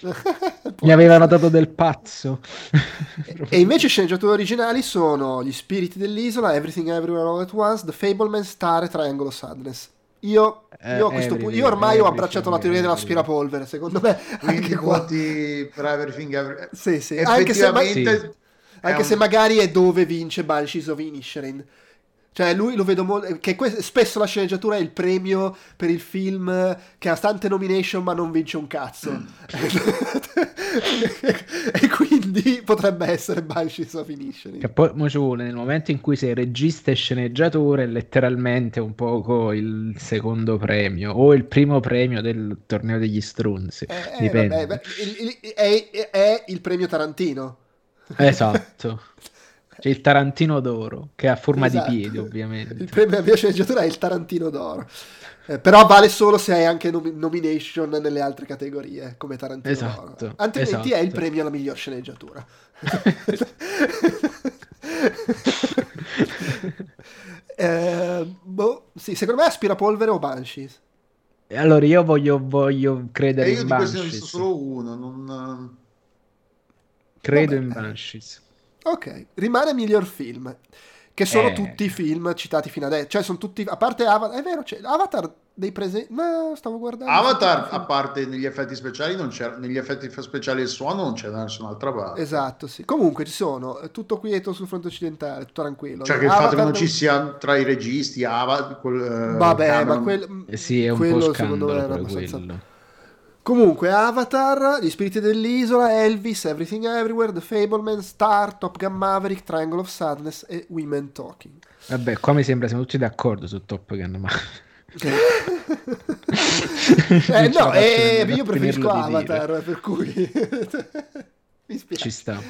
Gli avevano dato del pazzo. e invece sceneggiature originali sono Gli spiriti dell'isola, Everything Everywhere All At Once, The Fableman, Star e Triangle Sadness. Io, eh, io, eh, punto, io ormai ho abbracciato la teoria dell'aspirapolvere, secondo me. Quindi voti per Everything. Sì, sì. Anche se, ma- sì. anche se magari è dove vince Banshees of Inisherin. Cioè, lui lo vedo molto. Che que- spesso la sceneggiatura è il premio per il film che ha tante nomination ma non vince un cazzo. Mm. e quindi potrebbe essere Banshees of Finishing. Che poi mo ci vuole nel momento in cui sei regista e sceneggiatore, è letteralmente un poco il secondo premio o il primo premio del torneo degli strunzi. Eh, eh Dipende. Vabbè, il, il, è, è il premio Tarantino. Esatto. C'è il Tarantino d'oro, che ha forma esatto. di piede, ovviamente. Il premio a mia sceneggiatura è il Tarantino d'oro. Eh, però vale solo se hai anche nom- nomination nelle altre categorie, come Tarantino esatto, d'oro. Altrimenti esatto. è il premio alla miglior sceneggiatura. eh, boh, sì, secondo me aspirapolvere o Banshees. Allora io voglio, voglio credere e io in Banshees. Io di questi ne ho visto solo uno, non... Credo Vabbè. in Banshees. Ok, rimane miglior film. Che sono eh. tutti i film citati fino adesso. Cioè, sono tutti. A parte Avatar. È vero, c'è Avatar dei presenti. Ma stavo guardando. Avatar, a parte negli effetti speciali, non c'è, negli effetti speciali del suono, non c'è da nessun'altra parte. Esatto, sì. Comunque ci sono. Tutto quieto sul fronte occidentale, tutto tranquillo. Cioè, che il fatto che non, non ci sia tra i registi, Avatar. Quel, eh, Vabbè, Cameron... ma quel, eh sì, è un quello, po' scandalo, secondo me era abbastanza. Quello Comunque, Avatar, Gli spiriti dell'isola, Elvis, Everything Everywhere, The Fableman, Star, Top Gun Maverick, Triangle of Sadness e Women Talking. Vabbè, qua mi sembra siamo tutti d'accordo su Top Gun Maverick. eh, no, eh, io preferisco Avatar, per cui mi spiace. Ci sta.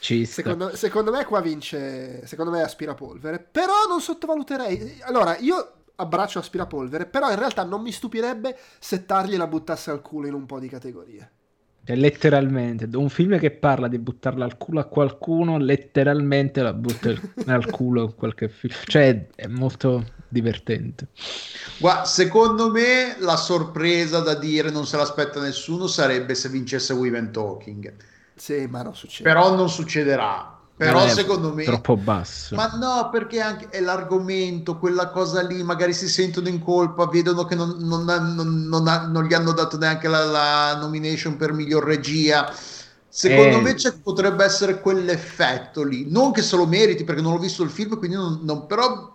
Ci sta. Secondo, secondo me qua vince, secondo me aspirapolvere, però non sottovaluterei. Allora, io abbraccio aspirapolvere, però in realtà non mi stupirebbe se Targli la buttasse al culo in un po' di categorie. Cioè, letteralmente, un film che parla di buttarla al culo a qualcuno, letteralmente la butta al culo in qualche film. Cioè, è molto... divertente. Guarda, secondo me la sorpresa da dire non se l'aspetta nessuno sarebbe se vincesse Women Talking. Sì, ma non succede. Però non succederà. Però secondo me troppo basso. Ma no, perché anche è l'argomento, quella cosa lì, magari si sentono in colpa, vedono che non, non, non, non gli hanno dato neanche la, la, nomination per miglior regia. Secondo eh. me potrebbe essere quell'effetto lì. Non che se lo meriti, perché non ho visto il film, quindi non, però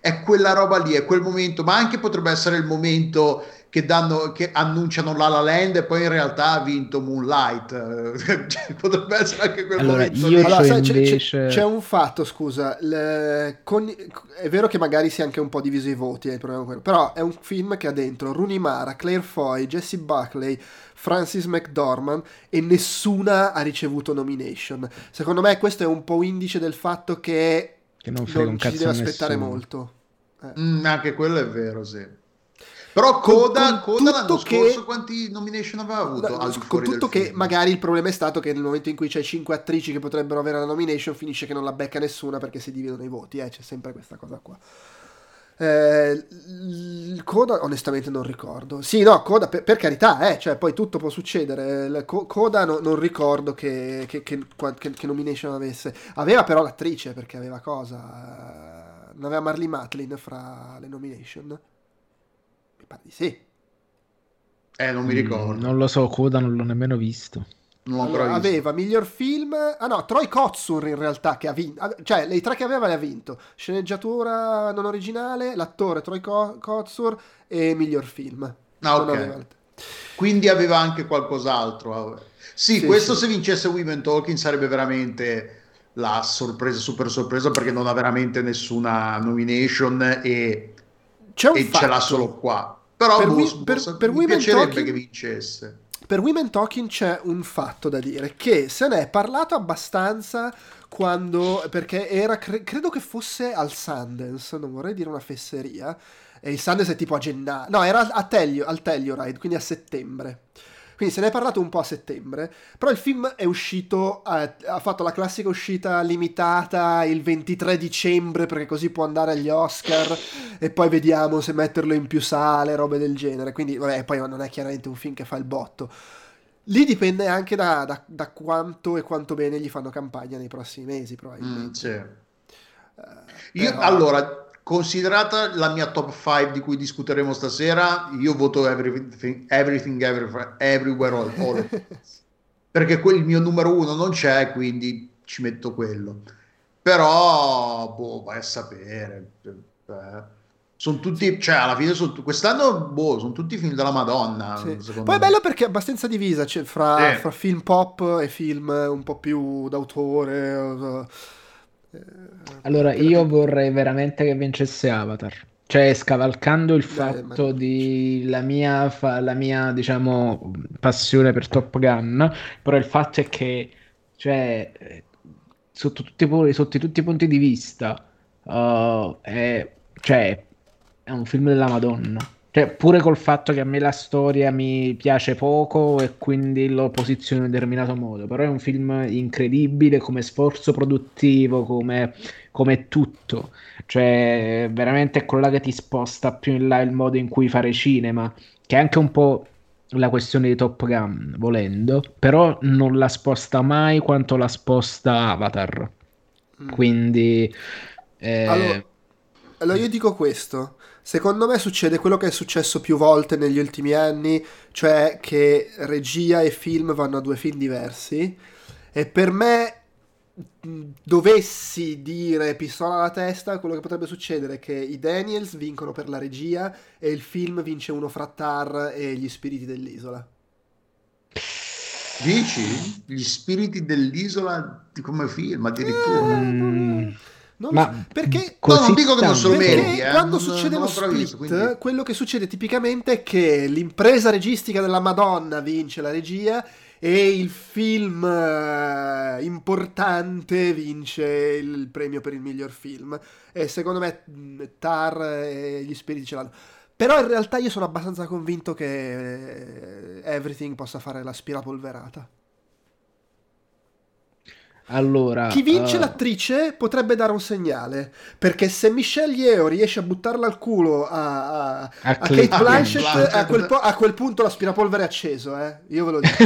è quella roba lì, è quel momento, ma anche potrebbe essere il momento che, danno, che annunciano La La Land e poi in realtà ha vinto Moonlight. Cioè, potrebbe essere anche quel allora, momento. Io allora, sai, invece... c'è, c'è, un fatto, scusa, le, con, è vero che magari si è anche un po' diviso i voti, è però è un film che ha dentro Rooney Mara, Claire Foy, Jesse Buckley, Francis McDormand e nessuna ha ricevuto nomination. Secondo me questo è un po' indice del fatto che, che non, non ci deve aspettare molto. Eh. Mm, anche quello è vero, sì. Però Coda, con, Coda l'anno che, scorso quanti nomination aveva avuto? No, con tutto che film. magari il problema è stato che nel momento in cui c'è 5 attrici che potrebbero avere la nomination finisce che non la becca nessuna perché si dividono i voti, eh? c'è sempre questa cosa qua. Eh, Coda onestamente non ricordo. Sì, no, Coda per, per carità, eh, cioè poi tutto può succedere. Coda no, non ricordo che, che, che, che, nomination avesse. Aveva però l'attrice perché aveva cosa? Non aveva Marley Matlin fra le nomination pare di sì. Eh, non mi ricordo. Mm, non lo so, Coda non l'ho nemmeno visto. Allora, aveva miglior film. Ah no, Troy Kotsur in realtà che ha vinto. Cioè, le tre che aveva le ha vinto. Sceneggiatura non originale, l'attore Troy Kotsur e miglior film. Ah, ok. Aveva... Quindi aveva anche qualcos'altro. Sì, sì questo sì. se vincesse Women Talking sarebbe veramente la sorpresa, super sorpresa, perché non ha veramente nessuna nomination e, e ce l'ha solo qua. Però per, we, per, per mi piacerebbe talking, che vincesse. Per Women Talking c'è un fatto da dire, che se ne è parlato abbastanza quando, perché era, cre, credo che fosse al Sundance, non vorrei dire una fesseria, e il Sundance è tipo a gennaio, no era a Telio, al Telluride, quindi a settembre. Quindi se ne è parlato un po' a settembre, però il film è uscito, eh, ha fatto la classica uscita limitata il 23 dicembre perché così può andare agli Oscar e poi vediamo se metterlo in più sale, robe del genere. Quindi vabbè, poi non è chiaramente un film che fa il botto. Lì dipende anche da, da, da quanto e quanto bene gli fanno campagna nei prossimi mesi, probabilmente. Mm, sì. Uh, Io, però... allora, Considerata la mia top 5 di cui discuteremo stasera, io voto Everything, everything everywhere, everywhere all, all perché quel, il mio numero uno non c'è, quindi ci metto quello. Però, boh, vai a sapere. Eh, sono tutti, cioè alla fine sono, quest'anno boh, sono tutti film della Madonna. Sì. Poi me. è bello perché è abbastanza divisa cioè, fra, sì. fra, film pop e film un po' più d'autore. Allora, io vorrei veramente che vincesse Avatar. Cioè, scavalcando il fatto Dai, di la mia, fa, la mia, diciamo, passione per Top Gun, però il fatto è che, cioè, sotto tutti, sotto tutti i punti di vista, uh, è, cioè, è un film della Madonna. Cioè, pure col fatto che a me la storia mi piace poco e quindi lo posiziono in determinato modo, però è un film incredibile come sforzo produttivo, come, come tutto. Cioè, veramente è quello che ti sposta più in là il modo in cui fare cinema, che è anche un po' la questione di Top Gun, volendo, però non la sposta mai quanto la sposta Avatar. Mm. Quindi... Eh... Allora, allora io dico questo Secondo me succede quello che è successo più volte negli ultimi anni, cioè che regia e film vanno a due film diversi. E per me, dovessi dire pistola alla testa, quello che potrebbe succedere è che i Daniels vincono per la regia e il film vince uno fra Tar e gli spiriti dell'isola. Dici? Gli spiriti dell'isola come film addirittura? Mm. Non Ma perché no, non dico che non sono meriti, eh? quando non, succede non lo split, visto, quindi... quello che succede tipicamente è che l'impresa registica della Madonna vince la regia e il film uh, importante vince il premio per il miglior film. E secondo me mm, Tar e gli spiriti ce l'hanno. Però in realtà io sono abbastanza convinto che eh, Everything possa fare la spirapolverata. Allora, chi vince uh... l'attrice potrebbe dare un segnale. Perché se Michelle Yeo riesce a buttarla al culo a, a, a, a Kate Blanchett, Blanchett. A, quel po- a, quel punto l'aspirapolvere è acceso. Eh? Io ve lo dico.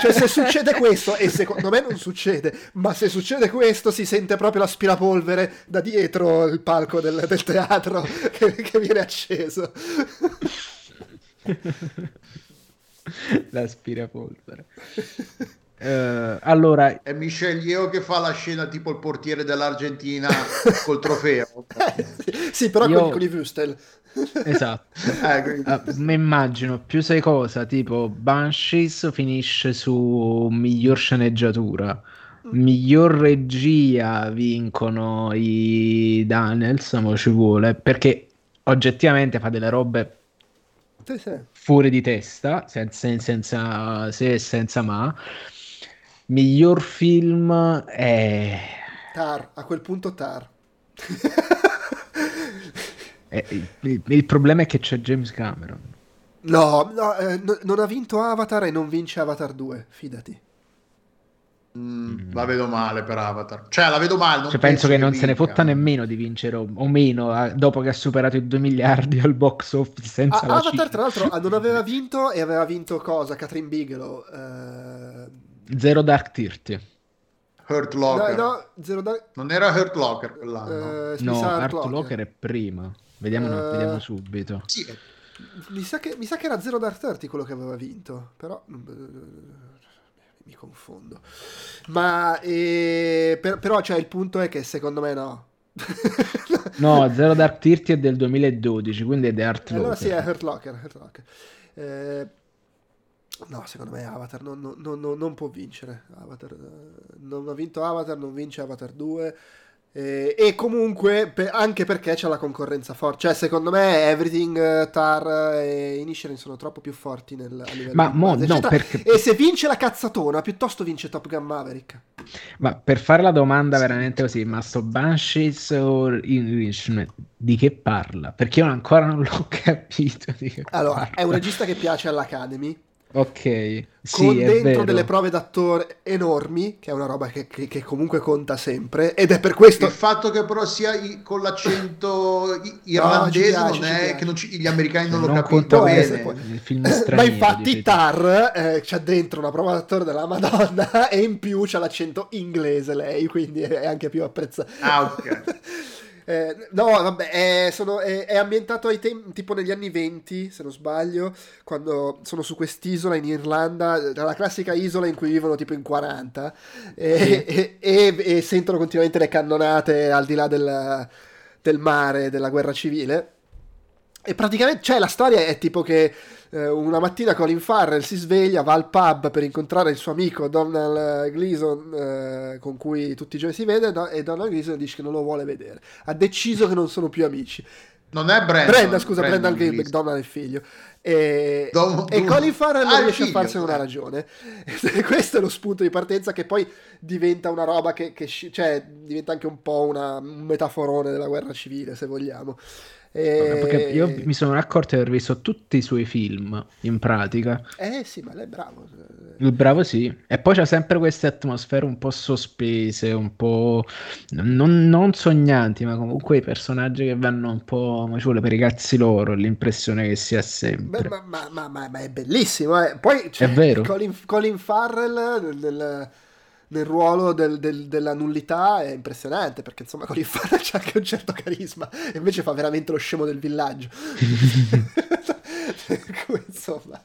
cioè, se succede questo, e secondo me non succede, ma se succede questo, si sente proprio l'aspirapolvere da dietro il palco del, del teatro che, che viene acceso. L'aspirapolvere. Uh, allora, è Michel Yeo che fa la scena tipo il portiere dell'Argentina col trofeo. sì, però Io... con, i Wustel. esatto. eh, uh, mi immagino più sei cosa, tipo Banshees finisce su miglior sceneggiatura. Mm. Miglior regia vincono i Daniels, ma ci vuole perché oggettivamente fa delle robe sì, sì. fuori di testa, senza, senza se e senza ma Miglior film è... Tar, a quel punto Tar. eh, il, il, problema è che c'è James Cameron. No, no, eh, no, non ha vinto Avatar e non vince Avatar 2, fidati. Mm. La vedo male per Avatar. Cioè, la vedo male. Cioè, penso, penso, che, non vinca. se ne fotta nemmeno di vincere o, o meno a, dopo che ha superato i 2 miliardi al box office. Senza a, Avatar, cifra. tra l'altro, non aveva vinto e aveva vinto cosa? Catherine Bigelow. Eh Zero Dark Thirty. Hurt Locker. No, no, Zero Dark... Non era Hurt Locker quell'anno. Uh, no, Hurt Locker. Locker. è prima. Vediamo, uh, vediamo subito. Sì. Mi sa, che, mi sa, che, era Zero Dark Thirty quello che aveva vinto, però mi confondo. Ma eh, per, però cioè, il punto è che secondo me no. no, Zero Dark Thirty è del 2012, quindi è The Hurt Locker. Allora sì, è Hurt Locker. Hurt Locker. Eh, No, secondo me Avatar non, non, non, non può vincere. Avatar, eh, non ha vinto Avatar, non vince Avatar 2. E, e comunque, per, anche perché c'è la concorrenza forte. Cioè, secondo me, Everything, Tar e Inisherin sono troppo più forti nel, a livello Ma mo, no, perché... E se vince la cazzatona, piuttosto vince Top Gun Maverick. Ma per fare la domanda veramente così, ma sto Banshees o Irishman, di che parla? Perché io ancora non l'ho capito. allora, parla. è un regista che piace all'Academy Ok, sì, con dentro delle prove d'attore enormi, che è una roba che, che, che, comunque conta sempre, ed è per questo... Il fatto che però sia con l'accento irlandese no, non è che non ci, gli americani non, non lo capiscono bene. Ma infatti Tar eh, c'ha dentro una prova d'attore della Madonna e in più c'ha l'accento inglese lei, quindi è anche più apprezzata. Ah, ok. Eh, no, vabbè, è, sono, è, è ambientato ai tempi, tipo negli anni 20, se non sbaglio, quando sono su quest'isola in Irlanda, la classica isola in cui vivono tipo in 40, e, e, e, e sentono continuamente le cannonate al di là del, del mare, della guerra civile. E praticamente, cioè, la storia è tipo che eh, una mattina Colin Farrell si sveglia, va al pub per incontrare il suo amico Donald Gleason, eh, con cui tutti i giorni si vede, e Donald Gleason dice che non lo vuole vedere. Ha deciso che non sono più amici. Non è Brandon. Brenda, scusa, Gleason, Donald è il figlio. E, Dom, e Colin Farrell non ah, riesce figlio, a farsene una ragione. Questo è lo spunto di partenza che poi diventa una roba che, che cioè, diventa anche un po' una, un metaforone della guerra civile, se vogliamo. E... Perché io mi sono accorto di aver visto tutti i suoi film in pratica. Eh sì, ma lei è bravo. Il bravo sì. E poi c'è sempre queste atmosfere un po' sospese, un po' non, non sognanti, ma comunque i personaggi che vanno un po' ma vuole per i cazzi loro. L'impressione che sia sempre. Beh, ma, ma, ma, ma, è bellissimo. Eh. Poi c'è è vero. Colin, Colin Farrell nel, nel nel ruolo del, del, della nullità è impressionante perché insomma con Farrell c'è anche un certo carisma e invece fa veramente lo scemo del villaggio. Insomma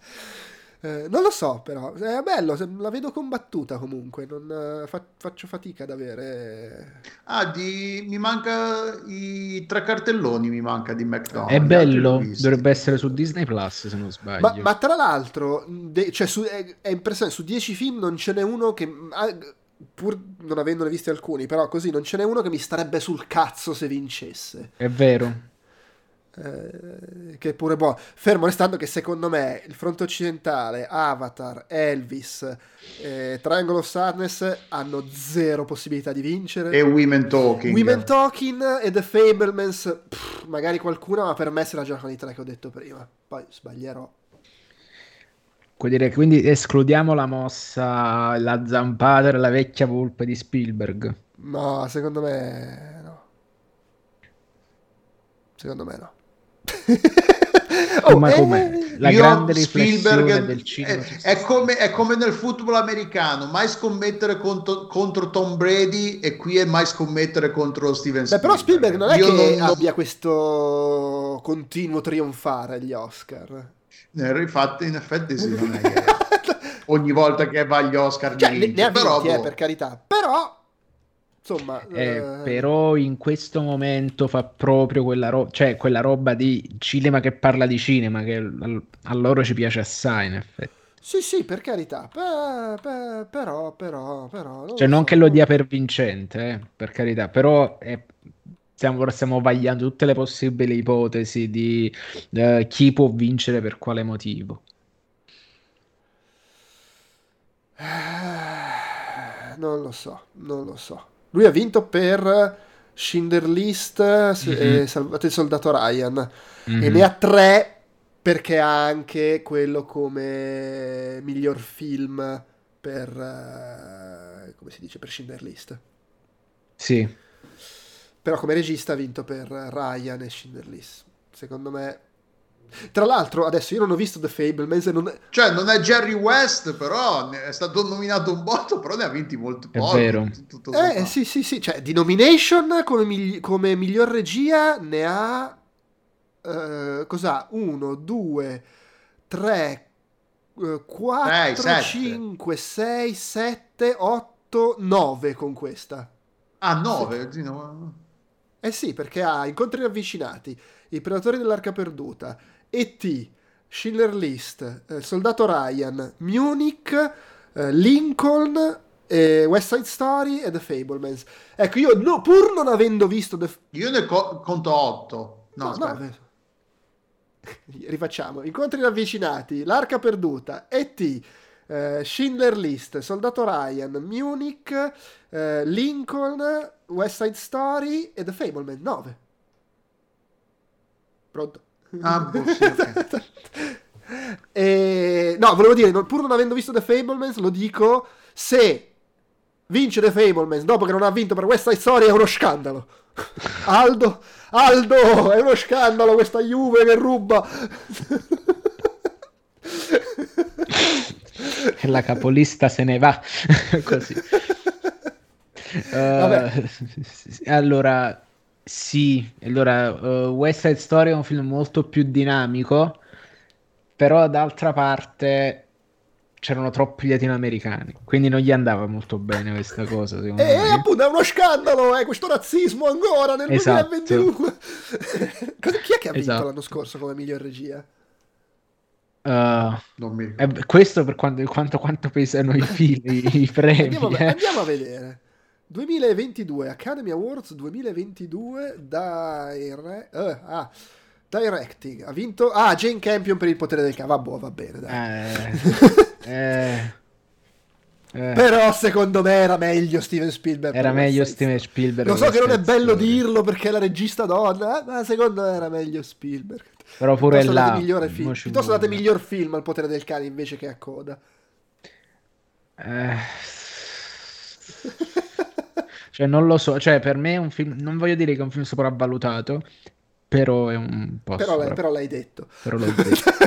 eh, non lo so però. È bello la vedo combattuta comunque. Non, eh, fa, faccio fatica ad avere ah di, mi manca i tre cartelloni mi manca di McDonald's. È bello. Dovrebbe essere su Disney Plus se non sbaglio. Ma, ma tra l'altro de, cioè, su, è, è impressionante. Su 10 film non ce n'è uno che ah, pur non avendone visti alcuni, però così non ce n'è uno che mi starebbe sul cazzo se vincesse. È vero. Eh, che è pure buono. Fermo restando che secondo me il fronte occidentale, Avatar, Elvis, eh, Triangle of Sadness hanno zero possibilità di vincere. E Women Talking. Women Talking e The Fablemans, pff, magari qualcuna, ma per me se la giocano i tre che ho detto prima. Poi sbaglierò. quindi escludiamo la mossa, la zampata e la vecchia volpe di Spielberg. No, secondo me no. Secondo me no. oh, ma come? La grande Spielberg del cinema. È, è, come, è, come, nel football americano, mai scommettere contro, contro, Tom Brady e qui è mai scommettere contro Steven Spielberg. Beh, però Spielberg non è Io che non, abbia questo continuo trionfare agli Oscar. Eh, infatti, in effetti sì, non è che ogni volta che va agli Oscar cioè, ne, ne ha però, vinti, eh, boh. per carità. Però Insomma, eh, eh... Però in questo momento fa proprio quella, ro- cioè, quella roba di cinema che parla di cinema, che a loro ci piace assai, in effetti. Sì, sì, per carità, per, per, però, però, però... Non cioè, non so. che lo dia per vincente, eh, per carità, però è, stiamo, stiamo vagliando tutte le possibili ipotesi di uh, chi può vincere per quale motivo. Non lo so, non lo so. Lui ha vinto per Schindler List mm-hmm. e Salvate il soldato Ryan mm-hmm. e ne ha tre perché ha anche quello come miglior film per uh, come si dice per Schindler List. Sì. Però come regista ha vinto per Ryan e Schindler List. Secondo me tra l'altro, adesso io non ho visto The Fablemans. Non. Cioè, non è Jerry West, però è stato nominato un botto, però ne ha vinti molto pochi. È vero. Tutto eh, sì, sì, sì. Cioè, di nomination come, migli- come miglior regia ne ha... Uh, cos'ha? 1, 2, 3, 4, 5, 6, 7, 8, 9 con questa. Ah, 9? Sì. Eh sì, perché ha incontri ravvicinati, i predatori dell'arca perduta, E.T., Schiller List, eh, Soldato Ryan, Munich, eh, Lincoln, eh, West Side Story e The Fablemans. Ecco, io no, pur non avendo visto... The... Io ne co- conto 8. No, no, no Rifacciamo. Incontri ravvicinati, L'Arca Perduta, E.T., eh, Schindler List, Soldato Ryan, Munich, eh, Lincoln, West Side Story e The Fableman 9. Pronto? Boh, sì, okay. e, no, volevo dire, pur non avendo visto The Fablemans, lo dico, se vince The Fablemans dopo che non ha vinto per questa storia è uno scandalo. Aldo, Aldo, è uno scandalo questa Juve che ruba. la capolista se ne va così. Uh, allora, sì, allora uh, West Side Story è un film molto più dinamico, però d'altra parte c'erano troppi latinoamericani, quindi non gli andava molto bene questa cosa. E eh, eh, appunto è uno scandalo, eh, questo razzismo ancora nel esatto. 2022. Chi è che ha vinto esatto. l'anno scorso come miglior regia? Uh, eh, questo per quanto, quanto, quanto pesano i film, i, premi. Andiamo, eh. andiamo a vedere. 2022 Academy Awards 2022 dire- uh, ah, Directing. Ha vinto ah Jane Campion per il potere del cavallo va bene dai. Eh, eh, eh. però secondo me era meglio Steven Spielberg. Era meglio Steven Spielberg lo so che non è bello dirlo perché è la regista donna eh, ma secondo me era meglio Spielberg. Però pure piuttosto là date migliore film piuttosto date miglior film al potere del cane invece che a coda. Eh Cioè, non lo so, cioè, per me è un film, non voglio dire che è un film sopravvalutato, però è un po' però, sopra... però l'hai detto. Però l'ho detto.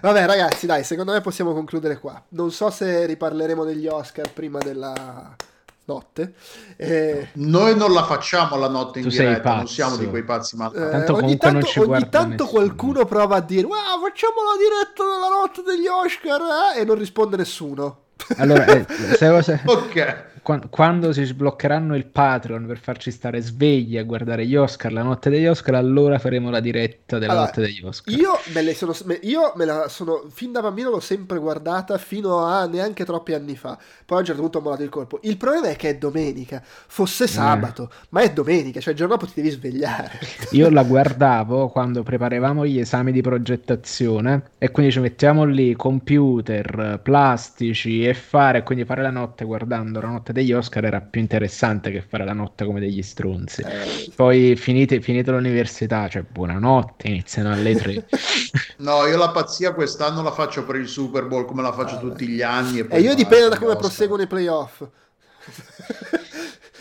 Vabbè, ragazzi, dai, secondo me possiamo concludere qua. Non so se riparleremo degli Oscar prima della notte. Eh... Noi non la facciamo la notte in diretta, non siamo di quei pazzi ma eh, ogni tanto, ogni tanto qualcuno prova a dire wow, facciamo la diretta della notte degli Oscar eh? e non risponde nessuno. Allora, eh, se, se, ok quando si sbloccheranno il Patreon per farci stare svegli a guardare gli Oscar la notte degli Oscar, allora faremo la diretta della allora, notte degli Oscar. Io me, sono, io me la sono fin da bambino l'ho sempre guardata fino a neanche troppi anni fa. Poi a un certo punto ho mollato il colpo. Il problema è che è domenica, fosse sabato, eh. ma è domenica, cioè il giorno dopo ti devi svegliare. Io la guardavo quando preparavamo gli esami di progettazione e quindi ci mettiamo lì computer, plastici, che fare, quindi fare la notte guardando la notte degli Oscar era più interessante che fare la notte come degli stronzi. Eh. Poi finite, finite l'università, cioè buonanotte, iniziano alle tre. no, io la pazzia quest'anno la faccio per il Super Bowl come la faccio ah, tutti gli anni. E, e io dipende da come proseguono i playoff.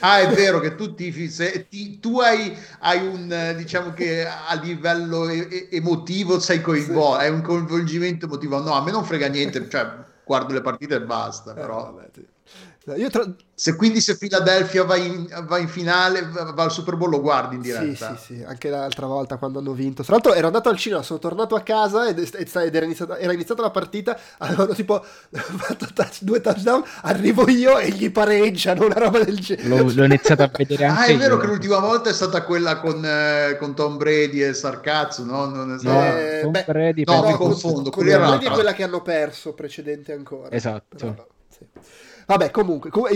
Ah, è vero che tu tifi, se, ti, tu hai, hai, un, diciamo che a livello e, emotivo sei coinvolto, sì. hai un coinvolgimento emotivo. No, a me non frega niente, cioè guardo le partite e basta, eh, però... Eh, vabbè, tra... Se quindi se Philadelphia va in, va in, finale, va al Super Bowl, lo guardi in diretta. Sì, sì, sì, anche l'altra volta quando hanno vinto. Tra l'altro ero andato al cinema, sono tornato a casa ed, ed era, iniziata, era, iniziata, la partita, avevano tipo fatto touch, due touchdown, arrivo io e gli pareggiano, una roba del genere. L'ho, l'ho iniziato a vedere anche Ah, è vero io. che l'ultima volta è stata quella con, eh, con Tom Brady e Sarcazzo, no? Non è no, eh, Tom beh, Brady, no, mi confondo. Con, con Brady è quella che hanno perso precedente ancora. Esatto. Però, sì. Vabbè, comunque, com-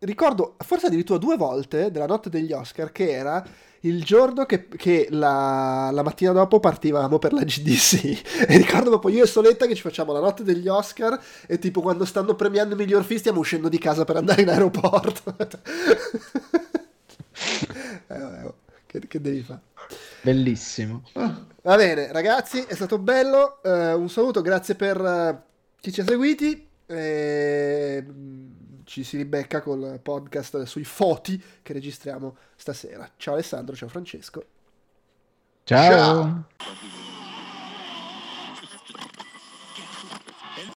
ricordo forse addirittura due volte della notte degli Oscar che era il giorno che, che la, la, mattina dopo partivamo per la GDC e ricordo proprio io e Soletta che ci facciamo la notte degli Oscar e tipo quando stanno premiando i miglior film stiamo uscendo di casa per andare in aeroporto. Eh, vabbè, oh, che, che, devi fare bellissimo. Va bene ragazzi è stato bello uh, un saluto grazie per uh, chi ci ha seguiti e mm, ci si ribecca col podcast sui foti che registriamo stasera. Ciao Alessandro, ciao Francesco. Ciao. ciao.